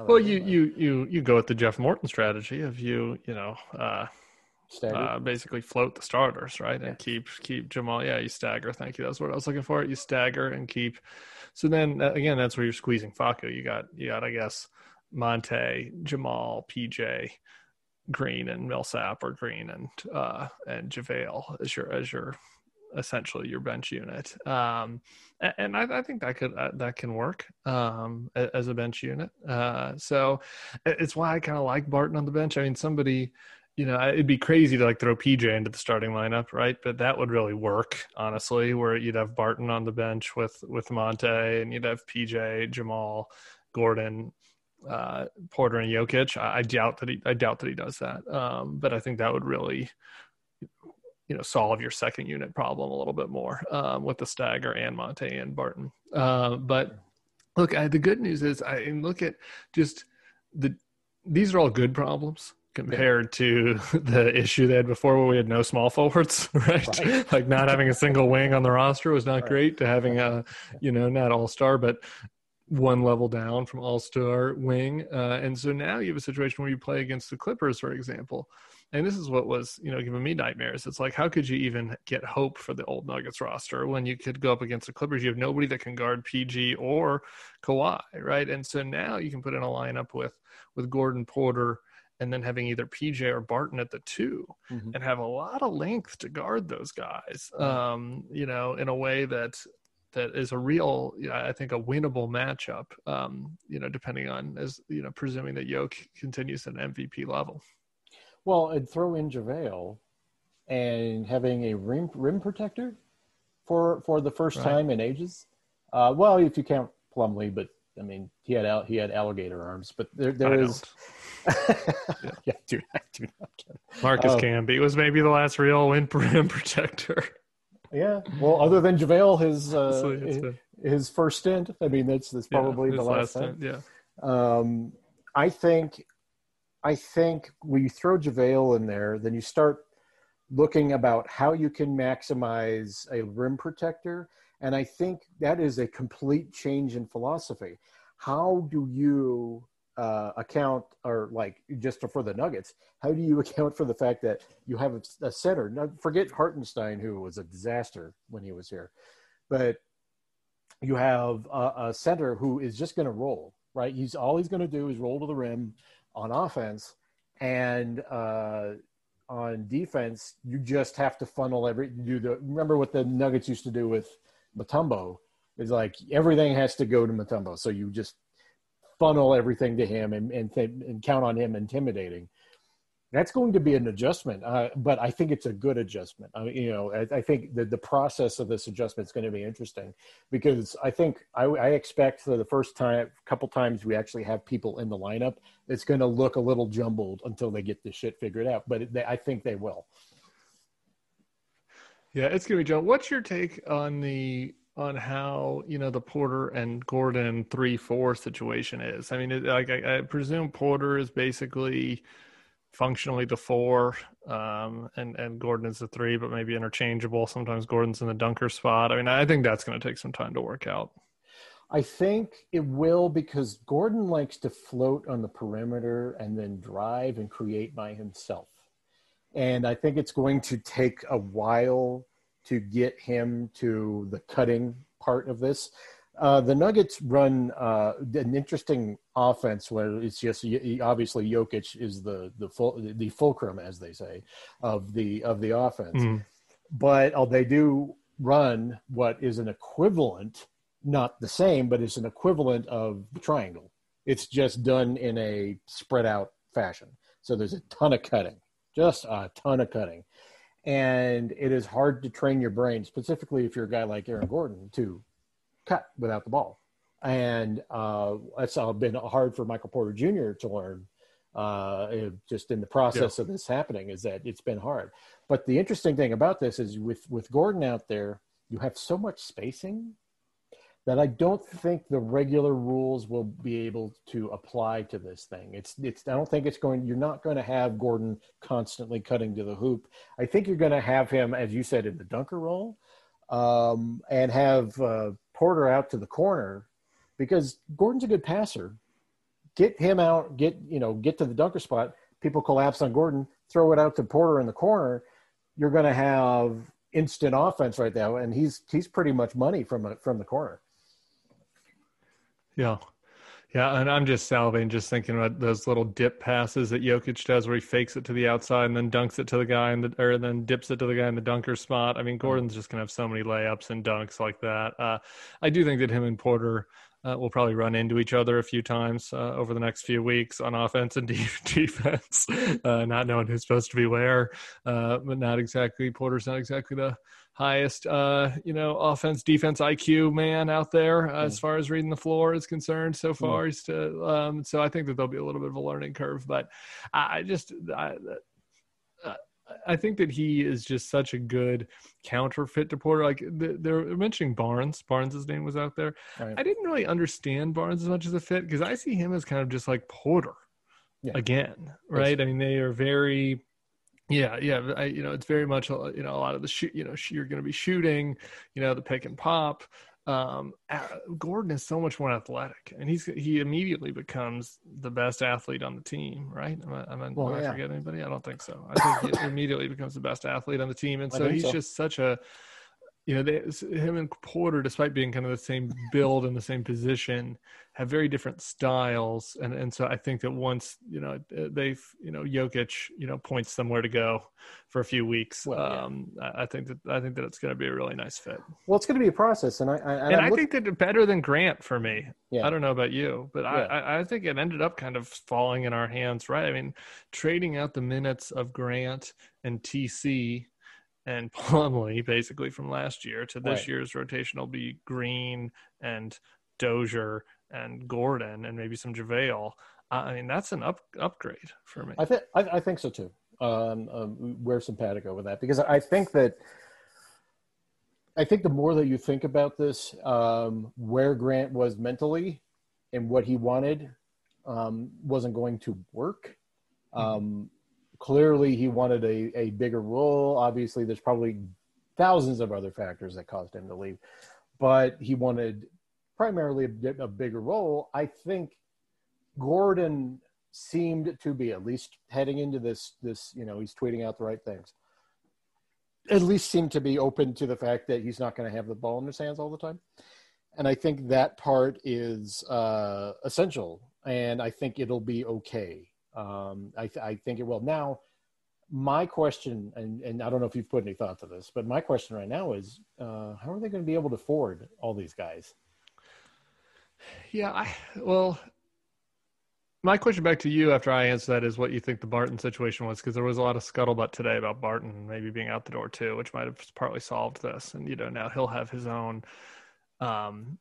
Well, you you you you go with the Jeff Morton strategy of you you know uh, uh, basically float the starters right yeah. and keep keep Jamal. Yeah, you stagger. Thank you. That's what I was looking for. You stagger and keep. So then uh, again, that's where you're squeezing Facu. You got you got I guess Monte, Jamal, PJ. Green and Millsap or Green and uh, and JaVale as your as your essentially your bench unit. Um, and I, I, think that could uh, that can work um, as a bench unit. Uh, so it's why I kind of like Barton on the bench. I mean, somebody, you know, it'd be crazy to like throw PJ into the starting lineup, right? But that would really work, honestly, where you'd have Barton on the bench with with Monte, and you'd have PJ, Jamal, Gordon, uh, Porter, and Jokic. I, I, doubt that he I doubt that he does that. Um, but I think that would really you know solve your second unit problem a little bit more um, with the stagger and Monte and Barton. Uh, but look, I, the good news is I look at just the these are all good problems compared to the issue they had before where we had no small forwards, right? Right. like not having a single wing on the roster was not Right. great to having a, you know, not all star, but one level down from all star wing. Uh, and so now you have a situation where you play against the Clippers, for example. And this is what was, you know, giving me nightmares. It's like, how could you even get hope for the old Nuggets roster when you could go up against the Clippers? You have nobody that can guard PG or Kawhi, right? And so now you can put in a lineup with with Gordon Porter and then having either PJ or Barton at the 2 Mhm. and have a lot of length to guard those guys. Um, you know, in a way that that is a real, I think, a winnable matchup. Um, you know, depending on as you know, presuming that Yoke continues at an MVP level. Well, and throw in JaVale and having a rim rim protector for for the first Right. time in ages. Uh, well, if you count Plumlee, but I mean, he had out he had alligator arms, but there there is. Yeah. yeah, dude, I do not. Marcus Oh. Camby was maybe the last real rim protector. Yeah, well, other than JaVale, his uh, it's his, his first stint. I mean, that's that's probably his the last time. stint, Yeah. Um, I think, I think when you throw JaVale in there, then you start looking about how you can maximize a rim protector, and I think that is a complete change in philosophy. How do you uh, account, or like just for the Nuggets, how do you account for the fact that you have a, a center? Now, forget Hartenstein, who was a disaster when he was here, but you have a, a center who is just going to roll, right? He's all he's going to do is roll to the rim on offense, and uh, on defense, you just have to funnel every. Do the remember what the Nuggets used to do with Mutombo is like everything has to go to Mutombo, so you just funnel everything to him and and, th- and count on him intimidating. That's going to be an adjustment, uh, but I think it's a good adjustment. I, you know, I, I think the the process of this adjustment is going to be interesting because I think I, I expect for the first time, couple times we actually have people in the lineup, it's going to look a little jumbled until they get this shit figured out. But they, I think they will. Yeah, it's gonna be John. What's your take on the on how you know the Porter and Gordon three four situation is? I mean, like I, I presume Porter is basically functionally the four, um, and and Gordon is the three, but maybe interchangeable. Sometimes Gordon's in the dunker spot. I mean, I think that's going to take some time to work out. I think it will because Gordon likes to float on the perimeter and then drive and create by himself. And I think it's going to take a while to get him to the cutting part of this. Uh, the Nuggets run uh, an interesting offense where it's just obviously Jokic is the the full, the fulcrum, as they say, of the of the offense. Mhm. But uh, they do run what is an equivalent not the same, but it's an equivalent of the triangle. It's just done in a spread out fashion. So there's a ton of cutting, just a ton of cutting. And it is hard to train your brain, specifically if you're a guy like Aaron Gordon, to cut without the ball. And uh, that's uh, been hard for Michael Porter Jr. to learn uh, just in the process of this happening is that it's been hard. But the interesting thing about this is with, with Gordon out there, you have so much spacing that I don't think the regular rules will be able to apply to this thing. It's it's I don't think it's going you're not going to have Gordon constantly cutting to the hoop. I think you're going to have him as you said in the dunker role um, and have uh, Porter out to the corner because Gordon's a good passer. Get him out, get you know, get to the dunker spot. People collapse on Gordon, throw it out to Porter in the corner. You're going to have instant offense right now, and he's he's pretty much money from a, from the corner. Yeah. Yeah, and I'm just salving, just thinking about those little dip passes that Jokic does, where he fakes it to the outside and then dunks it to the guy, in the, or then dips it to the guy in the dunker spot. I mean, Gordon's just gonna have so many layups and dunks like that. Uh, I do think that him and Porter uh, will probably run into each other a few times uh, over the next few weeks on offense and de- defense, uh, not knowing who's supposed to be where, uh, but not exactly Porter's not exactly the highest uh you know offense defense iq man out there uh, as far as reading the floor is concerned so far. He's to, um so i think that there'll be a little bit of a learning curve but i, I just I, I think that he is just such a good counterfeit to Porter. Like they're mentioning Barnes. Barnes's name was out there. Right. I didn't really understand Barnes as much as a fit because I see him as kind of just like Porter. Yeah. again, right? I mean, they are very, yeah, yeah. I, you know, it's very much, you know, a lot of the shoot, you know, you're going to be shooting, you know, the pick and pop. Um, Gordon is so much more athletic, and he's he immediately becomes the best athlete on the team, right? Am I, am I, Well, am I forgetting anybody? I don't think so. I think he immediately becomes the best athlete on the team, and so he's so. just such a you know, they, him and Porter, despite being kind of the same build and the same position, have very different styles. And and so I think that once you know they've you know Jokic you know points somewhere to go for a few weeks, Well, um, I I think that I think that it's going to be a really nice fit. Well, it's going to be a process, and I I, And, I'm I look- think that better than Grant for me. Yeah. I don't know about you, but Yeah. I, I, I think it ended up kind of falling in our hands, right? I mean, trading out the minutes of Grant and TC and Plumlee basically from last year to this Right. year's rotation will be Green and Dozier and Gordon and maybe some JaVale. I mean, that's an up upgrade for me. I think I, I think so too. Um, um, we're simpatico with that because I think that I think the more that you think about this, um, where Grant was mentally and what he wanted um, wasn't going to work. Um, clearly, he wanted a, a bigger role. Obviously, there's probably thousands of other factors that caused him to leave, but he wanted primarily a, a bigger role. I think Gordon seemed to be at least heading into this this you know he's tweeting out the right things at least seemed to be open to the fact that he's not going to have the ball in his hands all the time and i think that part is uh essential and i think it'll be okay um i, th- I think it will now my question and, and i don't know if you've put any thought to this but my question right now is uh how are they going to be able to afford all these guys Yeah, I well, my question back to you after I answer that is what you think the Barton situation was because there was a lot of scuttlebutt today about Barton maybe being out the door too, which might have partly solved this. And you know now he'll have his own. Um,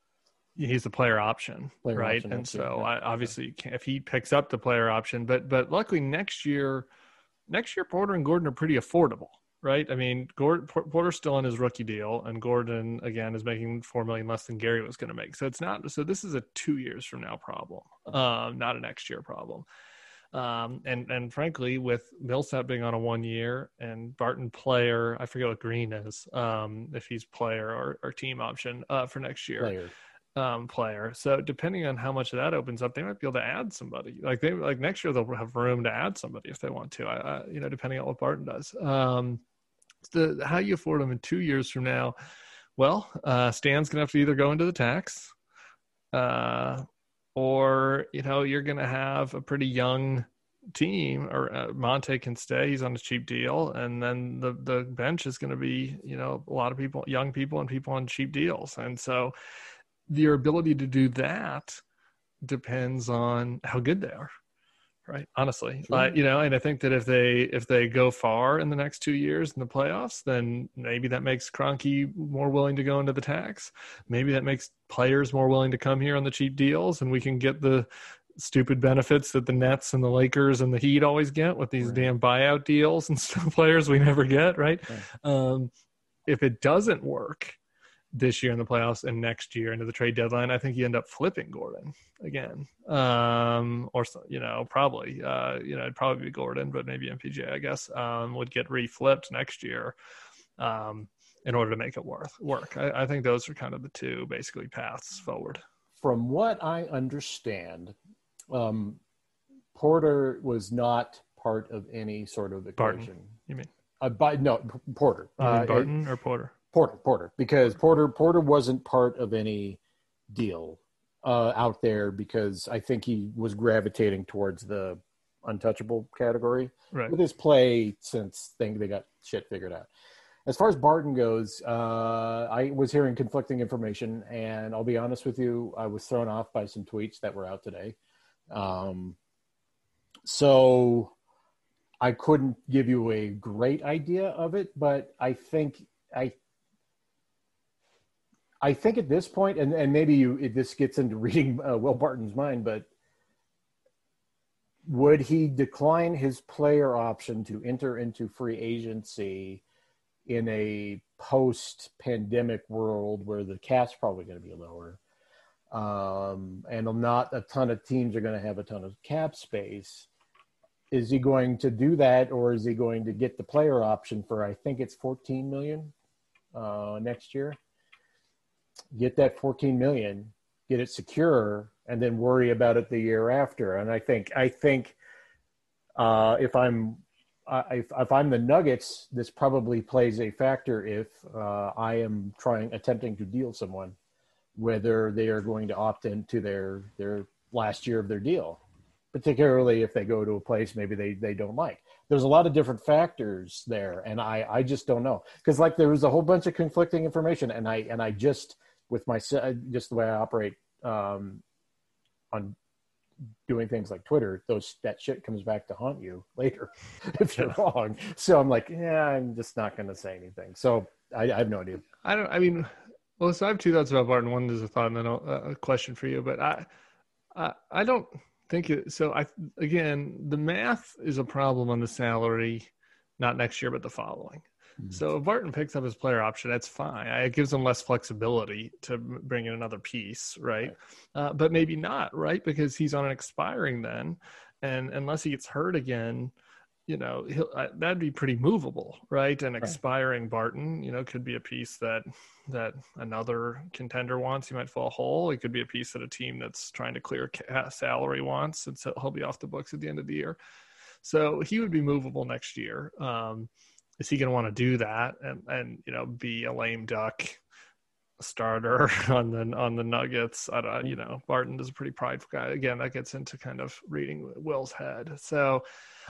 he's a player option, Player right? option and so yeah. I, obviously if he picks up the player option, but but luckily next year, next year Porter and Gordon are pretty affordable. Right, I mean, Gordon, Porter's still on his rookie deal, and Gordon again is making four million less than Gary was going to make. So it's not. So this is a two years from now problem, um, not a next year problem. Um, and and frankly, with Millsap being on a one year and Barton player, I forget what Green is, um, if he's player or, or team option uh, for next year player um, player. So depending on how much of that opens up, they might be able to add somebody. Like they like next year they'll have room to add somebody if they want to. I, I you know depending on what Barton does. Um, the how you afford them in two years from now. Well, uh, Stan's gonna have to either go into the tax, uh, or you know you're gonna have a pretty young team or uh, Monte can stay he's on a cheap deal and then the the bench is going to be you know a lot of people young people and people on cheap deals and so your ability to do that depends on how good they are right honestly Sure. uh, you know and i think that if they if they go far in the next two years in the playoffs then maybe that makes Kroenke more willing to go into the tax maybe that makes players more willing to come here on the cheap deals and we can get the stupid benefits that the nets and the lakers and the heat always get with these Right. damn buyout deals and stuff players we never get right Right. um, if it doesn't work this year in the playoffs and next year into the trade deadline, I think you end up flipping Gordon again. Um, or, you know, probably, uh, you know, it'd probably be Gordon, but maybe MPJ, I guess, um, would get reflipped next year um, in order to make it worth work. I, I think those are kind of the two basically paths forward. from what I understand, um, Porter was not part of any sort of Barton. equation. You mean, Uh, by, no, Porter. you mean Uh, Barton or Porter? Porter, Porter, because Porter Porter wasn't part of any deal uh, out there because I think he was gravitating towards the untouchable category Right. with his play since they, they got shit figured out. As far as Barton goes, uh, I was hearing conflicting information, and I'll be honest with you, I was thrown off by some tweets that were out today. Um, so I couldn't give you a great idea of it, but I think I I think at this point, and, and maybe you this gets into reading uh, Will Barton's mind, but would he decline his player option to enter into free agency in a post-pandemic world where the cap's probably going to be lower, um, and not a ton of teams are going to have a ton of cap space? is he going to do that or is he going to get the player option for I think it's 14 million uh, next year? Get that 14 million, get it secure, and then worry about it the year after. And I think I think uh, if I'm uh, if, if I'm the Nuggets, this probably plays a factor if uh, I am trying attempting to deal someone, whether they are going to opt into their their last year of their deal particularly if they go to a place maybe they, they don't like. There's a lot of different factors there, and I, I just don't know because like there was a whole bunch of conflicting information, and I and I just with my just the way I operate um, on doing things like Twitter, those that shit comes back to haunt you later if you're wrong. So I'm like, yeah, I'm just not going to say anything. So I, I, have no idea. I don't. I mean, well, so I have two thoughts about Barton. One is a thought, and then a, a question for you. But I, I, I don't think it, so. I again, the math is a problem on the salary, not next year, but the following. Mm-hmm. So if Barton picks up his player option, that's fine. It gives him less flexibility to bring in another piece, right? Uh, but maybe not, right? Because he's on an expiring then, and unless he gets hurt again, you know, he'll, uh, that'd be pretty movable, right? An expiring Barton, you know, could be a piece that that another contender wants. He might fall whole. It could be a piece that a team that's trying to clear salary wants, and so he'll be off the books at the end of the year. So he would be movable next year. Um, is he going to want to do that and and you know be a lame duck starter on the on the Nuggets. I don't, you know, Barton is a pretty prideful guy. Again, that gets into kind of reading Will's head. So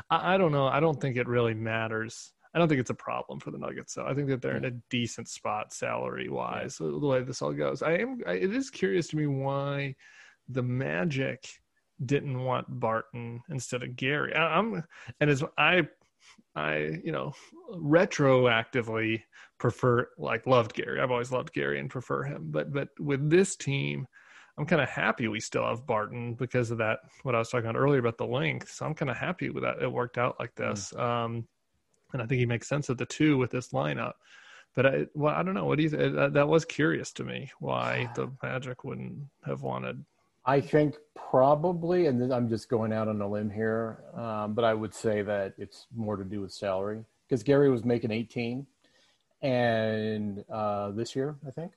I, I, don't know. I don't think it really matters. I don't think it's a problem for the Nuggets. So I think that they're in a decent spot salary wise. Yeah. The way this all goes, I am. I, it is curious to me why the Magic didn't want Barton instead of Gary. I, I'm and as I I, you know, retroactively prefer like loved Gary. I've always loved Gary and prefer him. But but with this team, I'm kind of happy we still have Barton because of that what I was talking about earlier about the length. So I'm kind of happy with that. It worked out like this. Mm. Um, and I think he makes sense of the two with this lineup. But I, well, I don't know. What do you? Th- that, that was curious to me why the Magic wouldn't have wanted I think probably, and I'm just going out on a limb here, um, but I would say that it's more to do with salary because Gary was making 18, and uh, this year I think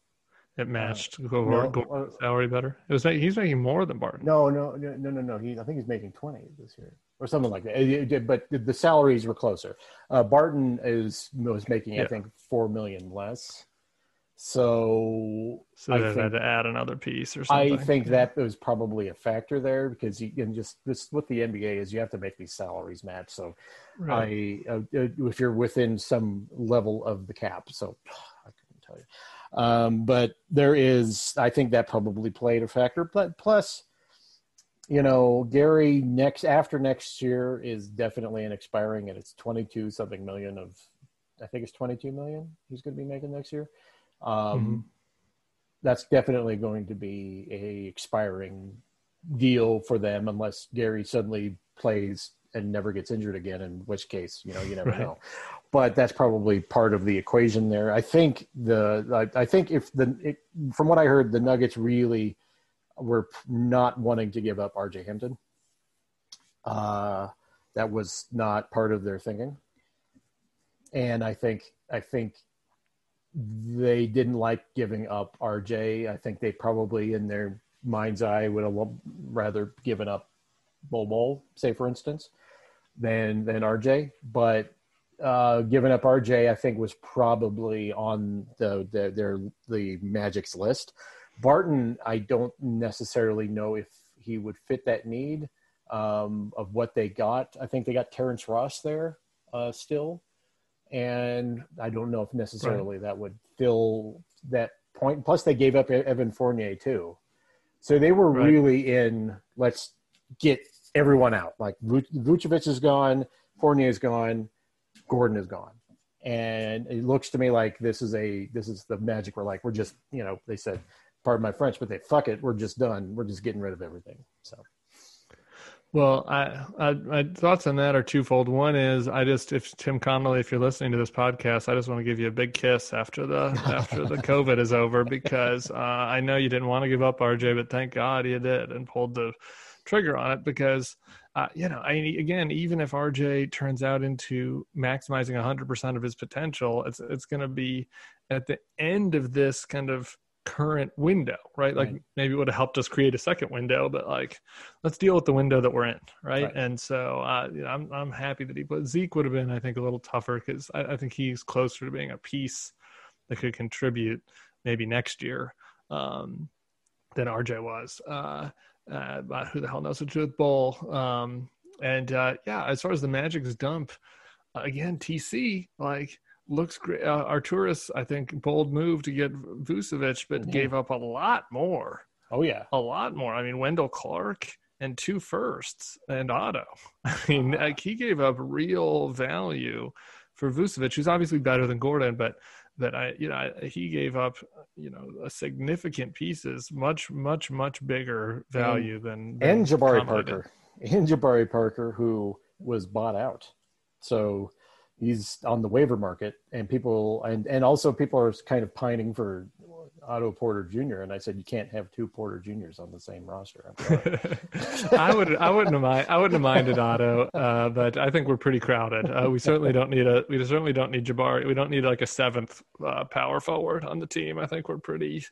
it matched uh, no, salary better. It was he's making more than Barton. No, no, no, no, no. no. He I think he's making 20 this year or something like that. But the salaries were closer. Uh, Barton is was making yeah. I think four million less. So, so I think, had to add another piece or something. I think that was probably a factor there because you can just this what the NBA is you have to make these salaries match. So, right. I uh, uh, if you're within some level of the cap, so I couldn't tell you. Um, but there is, I think that probably played a factor. But plus, you know, Gary next after next year is definitely an expiring, and it's 22 something million of, I think it's 22 million he's going to be making next year. Um, mm-hmm. That's definitely going to be a expiring deal for them unless Gary suddenly plays and never gets injured again. In which case, you know, you never right. know. But that's probably part of the equation there. I think the I, I think if the it, from what I heard, the Nuggets really were not wanting to give up RJ Hampton. Uh, that was not part of their thinking, and I think I think they didn't like giving up RJ. I think they probably, in their mind's eye, would have rather given up Bol Bol, say for instance, than than RJ. But uh, giving up RJ, I think, was probably on the, the their the Magic's list. Barton, I don't necessarily know if he would fit that need um, of what they got. I think they got Terrence Ross there uh, still and I don't know if necessarily right. that would fill that point. Plus, they gave up Evan Fournier too, so they were right. really in let's get everyone out. Like Vucevic is gone, Fournier is gone, Gordon is gone, and it looks to me like this is a this is the magic. We're like we're just you know they said, pardon my French, but they fuck it. We're just done. We're just getting rid of everything. So. Well, I, I, my thoughts on that are twofold. One is I just, if Tim Connolly, if you're listening to this podcast, I just want to give you a big kiss after the after the COVID is over because uh, I know you didn't want to give up RJ, but thank God you did and pulled the trigger on it because uh, you know, I again, even if RJ turns out into maximizing 100% of his potential, it's it's going to be at the end of this kind of current window, right? Like Right. maybe it would have helped us create a second window, but like let's deal with the window that we're in, right? Right. And so uh, you know, I'm I'm happy that he put Zeke would have been, I think, a little tougher because I, I think he's closer to being a piece that could contribute maybe next year um, than RJ was. Uh, uh, but who the hell knows what to do with Bol? Um, and uh, yeah, as far as the Magic's dump, again, TC like looks great. Uh, Arturas, I think, bold move to get Vucevic, but Mhm. gave up a lot more, Oh yeah. a lot more. I mean, Wendell Clark and two firsts and Otto. I mean, like he gave up real value for Vucevic, who's obviously better than Gordon, but that I, you know, I, he gave up, you know, a significant pieces, much, much, much bigger value than, than and Jabari. Parker, and Jabari Parker, who was bought out. So he's on the waiver market, and people, and and also people are kind of pining for Otto Porter Jr. And I said you can't have two Porter Juniors on the same roster. I would I wouldn't have mind I wouldn't have minded Otto, uh, but I think we're pretty crowded. Uh, we certainly don't need a we certainly don't need Jabari. We don't need like a seventh uh, power forward on the team. I think we're pretty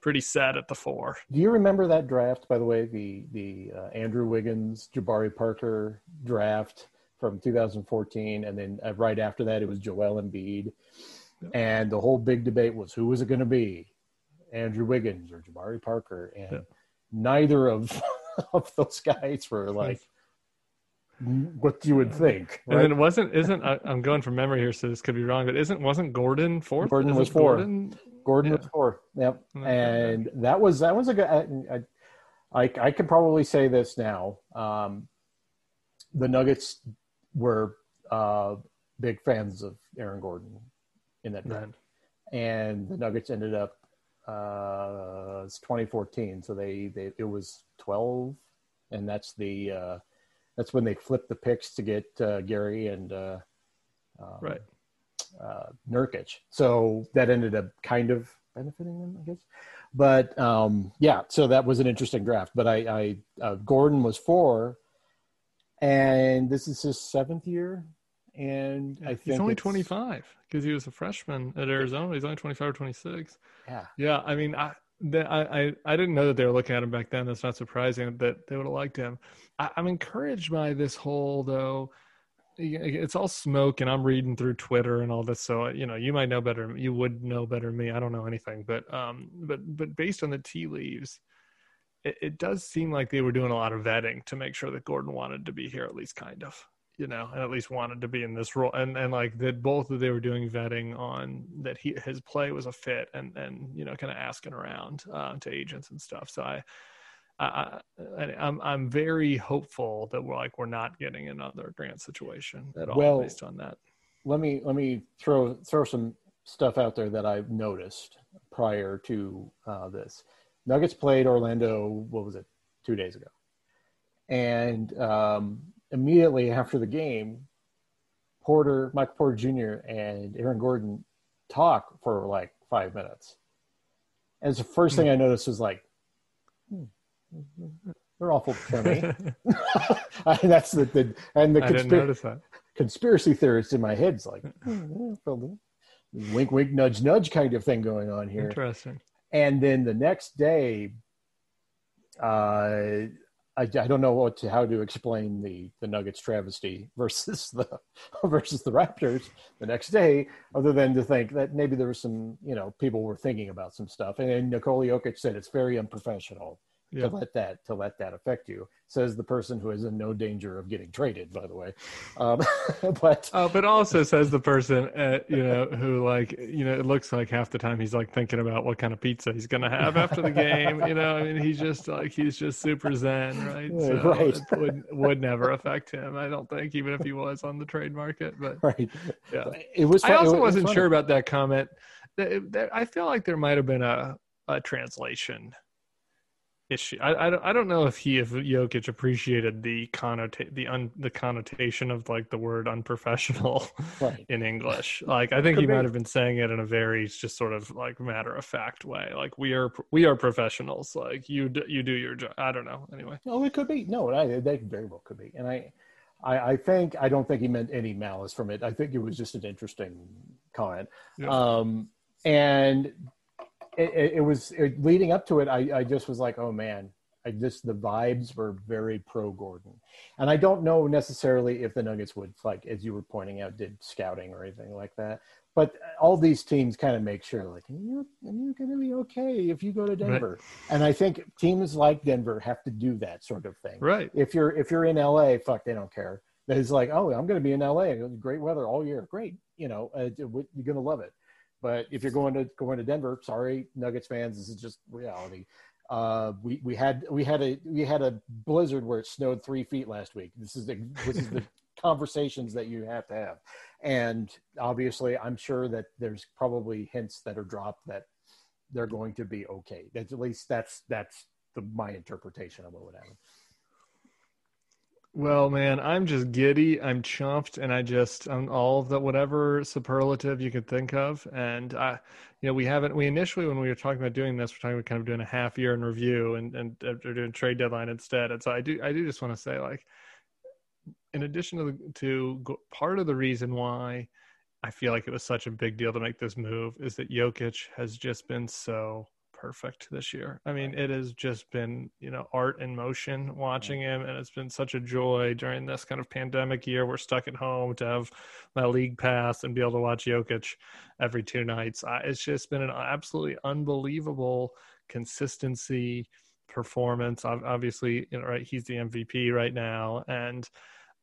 pretty set at the four. Do you remember that draft, by the way, the the uh, Andrew Wiggins, Jabari Parker draft from 2014, and then uh, right after that it was Joel Embiid, and the whole big debate was who was it going to be, Andrew Wiggins or Jabari Parker, and Yeah. neither of of those guys were like what you would think. And then it wasn't isn't I, I'm going from memory here, so this could be wrong, but isn't wasn't Gordon fourth? Gordon Isn't was four. Gordon- Gordon Yeah. was four. Yep. And that was that was a good. I, I I could probably say this now. Um, the Nuggets were uh, big fans of Aaron Gordon in that draft, Right. and the Nuggets ended up. Uh, it's 2014, so they, they it was 12, and that's the uh, that's when they flipped the picks to get uh, Gary and uh, um, Right. uh, Nurkic. So that ended up kind of benefiting them, I guess. But um, yeah, so that was an interesting draft. But I, I uh, Gordon was four, and this is his seventh year, and I think he's only it's- 25 because he was a freshman at Arizona. He's only 25 or 26. Yeah, Yeah, I mean, I, the, I, I, I didn't know that they were looking at him back then. That's not surprising that they would have liked him. I, I'm encouraged by this whole though. It's all smoke, and I'm reading through Twitter and all this. So you know, you might know better. You would know better than me. I don't know anything, but um, but but based on the tea leaves, it, it does seem like they were doing a lot of vetting to make sure that Gordon wanted to be here, at least kind of you know, and at least wanted to be in this role, and and like that both of they were doing vetting on that he his play was a fit, and and you know, kind of asking around uh, to agents and stuff. So I, I, I I'm I'm very hopeful that we're like we're not getting another Grant situation at all Well- based on that. let me let me throw throw some stuff out there that I've noticed prior to uh, this. Nuggets played Orlando. What was it? Two days ago, and um, immediately after the game, Porter, Michael Porter Jr. and Aaron Gordon talk for like five minutes. And the first thing I noticed was like, hmm, they're awful and that's the, the and the I conspiracy notice that. conspiracy theorist in my head's like "Hmm, wink wink nudge nudge kind of thing going on here Interesting. And then the next day uh I, I don't know what to, how to explain the the Nuggets travesty versus the versus the Raptors the next day, other than to think that maybe there was some you know people were thinking about some stuff, and then Nikola Jokic said it's very unprofessional Yeah. to let that to let that affect you. Says the person who is in no danger of getting traded, by the way. Um, but Oh, but also says the person, uh, you know, who like, you know, it looks like half the time he's like thinking about what kind of pizza he's gonna have after the game. You know, I mean, he's just like he's just super zen, right? So right. It would would never affect him. I don't think, even if he was on the trade market. But right, yeah, it was. I fun- it also was wasn't funny. sure about that comment. I feel like there might have been a a translation issue. I, I don't I don't know if he if Jokic appreciated the connota the un the connotation of like the word unprofessional Right. in English. Like I think Could he be. might have been saying it in a very just sort of like matter of fact way. Like we are we are professionals. Like you do, you do your job. I don't know. Anyway. No, it could be. No, I, that very well could be. And I, I, I think I don't think he meant any malice from it. I think it was just an interesting comment. Yeah. Um, and it, it, was it, leading up to it. I, I just was like, oh man, I just the vibes were very pro Gordon. And I don't know necessarily if the Nuggets would like, as you were pointing out, did scouting or anything like that. But all these teams kind of make sure, like, you're, you're going to be okay if you go to Denver. And I think teams like Denver have to do that sort of thing Right. if you're if you're in LA, fuck, they don't care. It's like, oh, I'm going to be in LA. Great weather all year. Great, you know, uh, you're going to love it. But if you're going to going to Denver, sorry, Nuggets fans, this is just reality. Uh, we we had we had a we had a blizzard where it snowed three feet last week. This is the this is the conversations that you have to have, and obviously, I'm sure that there's probably hints that are dropped that they're going to be okay. That's at least that's that's the my interpretation of what would happen. Well, man, I'm just giddy. I'm chumped, and I just I'm all of the whatever superlative you could think of. And I, you know, we haven't. We initially, when we were talking about doing this, we're talking about kind of doing a half year in review and and we're doing trade deadline instead. And so I do I do just want to say like, in addition to the, to part of the reason why I feel like it was such a big deal to make this move is that Jokic has just been so perfect this year. I mean, it has just been, you know, art in motion watching him and it's been such a joy during this kind of pandemic year. We're stuck at home to have my league pass and be able to watch Jokic every two nights. I, it's just been an absolutely unbelievable consistency performance. Ob- Obviously, you know, right, he's the MVP right now and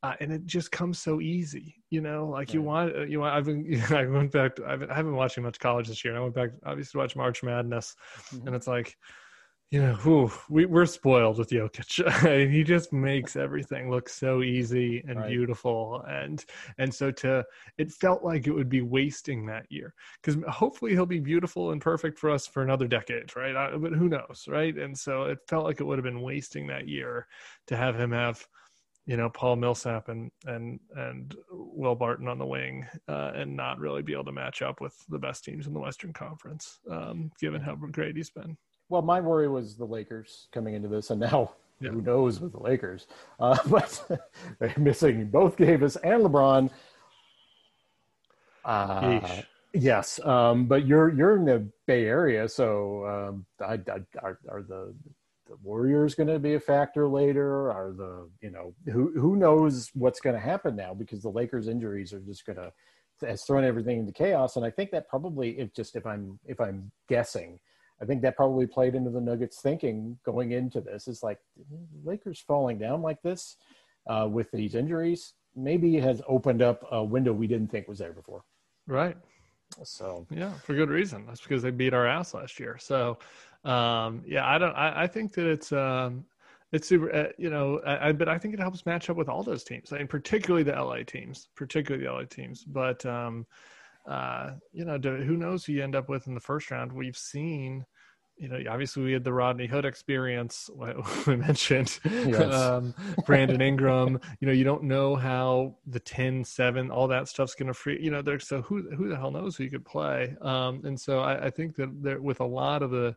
uh, and it just comes so easy, you know. Like you want, you want. I've been, I went back. To, I've been, I haven't been watching much college this year. And I went back, obviously, to watch March Madness, Mhm. and it's like, you know, whew, we we're spoiled with Jokic. he just makes everything look so easy and Right. beautiful, and and so to it felt like it would be wasting that year because hopefully he'll be beautiful and perfect for us for another decade, right? I, but who knows, right? And so it felt like it would have been wasting that year to have him have you know Paul Millsap and and and Will Barton on the wing, uh, and not really be able to match up with the best teams in the Western Conference, um, given how great he's been. Well, my worry was the Lakers coming into this, and now Yeah. who knows with the Lakers? Uh, but they're missing both Davis and LeBron. Uh, yes, um, but you're you're in the Bay Area, so um, I, I, are, are the the Warriors going to be a factor later? Are the you know who who knows what's going to happen now because the Lakers injuries are just going to has thrown everything into chaos, and I think that probably if just if I'm if I'm guessing. I think that probably played into the Nuggets' thinking going into this. It's like Lakers falling down like this uh, with these injuries maybe has opened up a window we didn't think was there before. Right. So Yeah, for good reason. That's because they beat our ass last year. So, um, yeah, I don't. I, I think that it's um, it's super. Uh, you know, I, I, but I think it helps match up with all those teams. I mean, particularly the LA teams, particularly the LA teams. But um, uh, you know, do, who knows who you end up with in the first round? We've seen. You know, obviously we had the Rodney Hood experience. We mentioned Yes. um, Brandon Ingram. You know, you don't know how the 10, 7, all that stuff's going to free. You know. So who who the hell knows who you could play? Um, and so I, I think that there, with a lot of the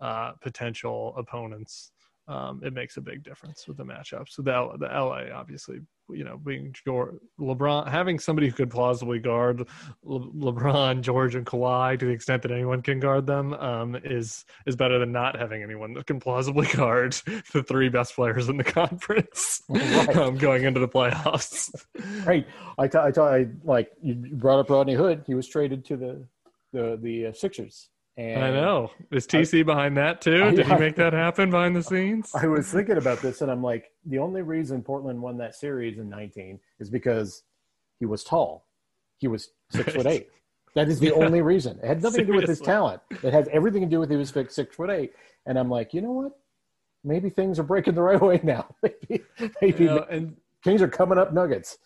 uh, potential opponents, um, it makes a big difference with the matchup. So the L- the LA obviously, you know, being George, LeBron, having somebody who could plausibly guard Le- LeBron, George, and Kawhi to the extent that anyone can guard them um, is is better than not having anyone that can plausibly guard the three best players in the conference Right. um, going into the playoffs. Right. I thought I thought I like you brought up Rodney Hood. He was traded to the the the uh, Sixers. And I know. Is TC behind that too? I- Did he make that happen behind the scenes? I was thinking about this, and I'm like, the only reason Portland won that series in 19 is because he was tall. He was six foot eight. That is the Yeah. only reason. It had nothing to do with his talent. It has everything to do with he was six, six foot eight. And I'm like, you know what? Maybe things are breaking the right way now. maybe maybe You know, and things are coming up Nuggets.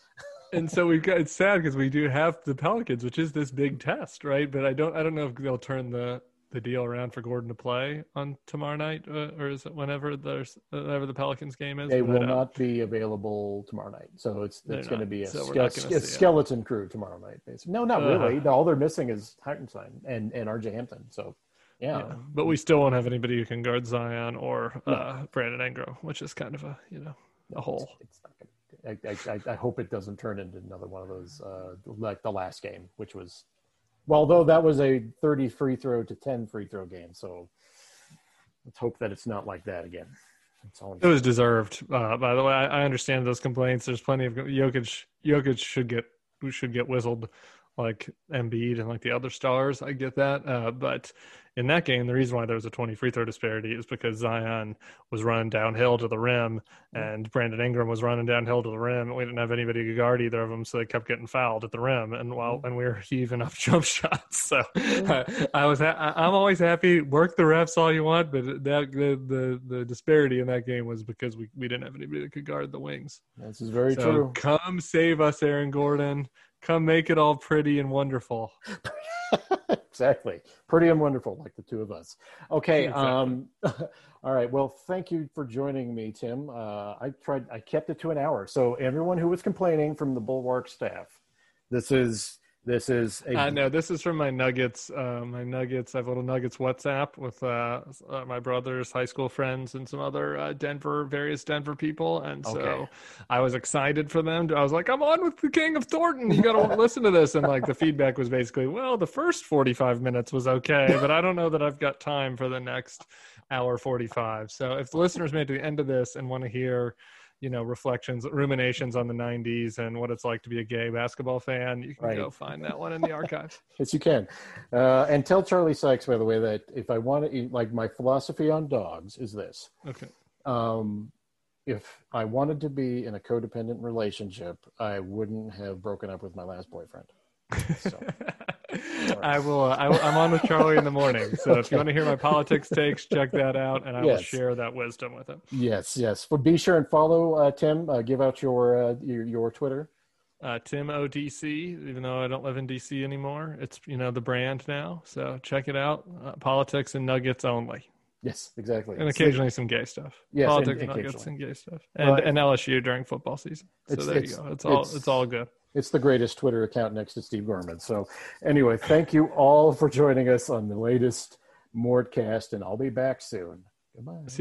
And so we've got it's sad because we do have the Pelicans, which is this big test, right? But I don't I don't know if they'll turn the the deal around for Gordon to play on tomorrow night, uh, or is it whenever there's whenever the Pelicans game is? They will not be available tomorrow night, so it's it's going to be a, so ske- not gonna ske- see it. skeleton crew tomorrow night. Basically. No, not Uh-huh. really. All they're missing is Hartenstein and and RJ Hampton. So yeah, Yeah, but we still won't have anybody who can guard Zion or uh, Brandon Ingram, which is kind of a you know a hole. it's to I, I, I hope it doesn't turn into another one of those uh, like the last game, which was well, though that was a thirty free throw to ten free throw game. So let's hope that it's not like that again. That's all I'm It was deserved. Uh, by the way, I, I understand those complaints. There's plenty of Jokic. Jokic should get should get whistled like Embiid and like the other stars. I get that, uh, but in that game, the reason why there was a 20 free throw disparity is because Zion was running downhill to the rim, and Brandon Ingram was running downhill to the rim, and we didn't have anybody to guard either of them, so they kept getting fouled at the rim, and while mm-hmm. and we were heaving up jump shots. So I, uh, I was ha- I'm always happy. Work the refs all you want, but that the the, the disparity in that game was because we, we didn't have anybody that could guard the wings. This is very So true. come save us, Aaron Gordon. Come make it all pretty and wonderful. exactly. Pretty and wonderful, like the two of us. Okay. Exactly. Um, all right. Well, thank you for joining me, Tim. Uh, I tried. I kept it to an hour. So everyone who was complaining from the Bulwark staff, this is this is a Uh, no, this is from my Nuggets. Uh, my Nuggets. I have a little Nuggets WhatsApp with uh, uh, my brother's high school friends and some other uh, Denver, various Denver people, and so Okay. I was excited for them. I was like, "I'm on with the King of Thornton. You got to listen to this." And like the feedback was basically, "Well, the first 45 minutes was okay, but I don't know that I've got time for the next hour 45." So if the listeners made it to the end of this and want to hear you know reflections ruminations on the 90s and what it's like to be a gay basketball fan you can Right. go find that one in the archive Yes, you can. Uh, and tell Charlie Sykes, by the way, that if I want to eat, like my philosophy on dogs is this: okay um, if I wanted to be in a codependent relationship, I wouldn't have broken up with my last boyfriend. So, I will. Uh, I, I'm on with Charlie in the morning. So if you want to hear my politics takes, check that out, and I will share that wisdom with him. yes, yes. But be sure and follow uh, Tim. Uh, give out your, uh, your your Twitter. Uh, Tim ODC. Even though I don't live in DC anymore, it's you know the brand now. So check it out. Uh, politics and nuggets only, Yes, exactly. and occasionally some gay stuff. Yes, and politics, nuggets, and gay stuff, and, and LSU during football season. So there you go. It's all. it's- It's, all good. It's the greatest Twitter account next to Steve Gorman. So, anyway, thank you all for joining us on the latest Mortcast, and I'll be back soon. Goodbye. See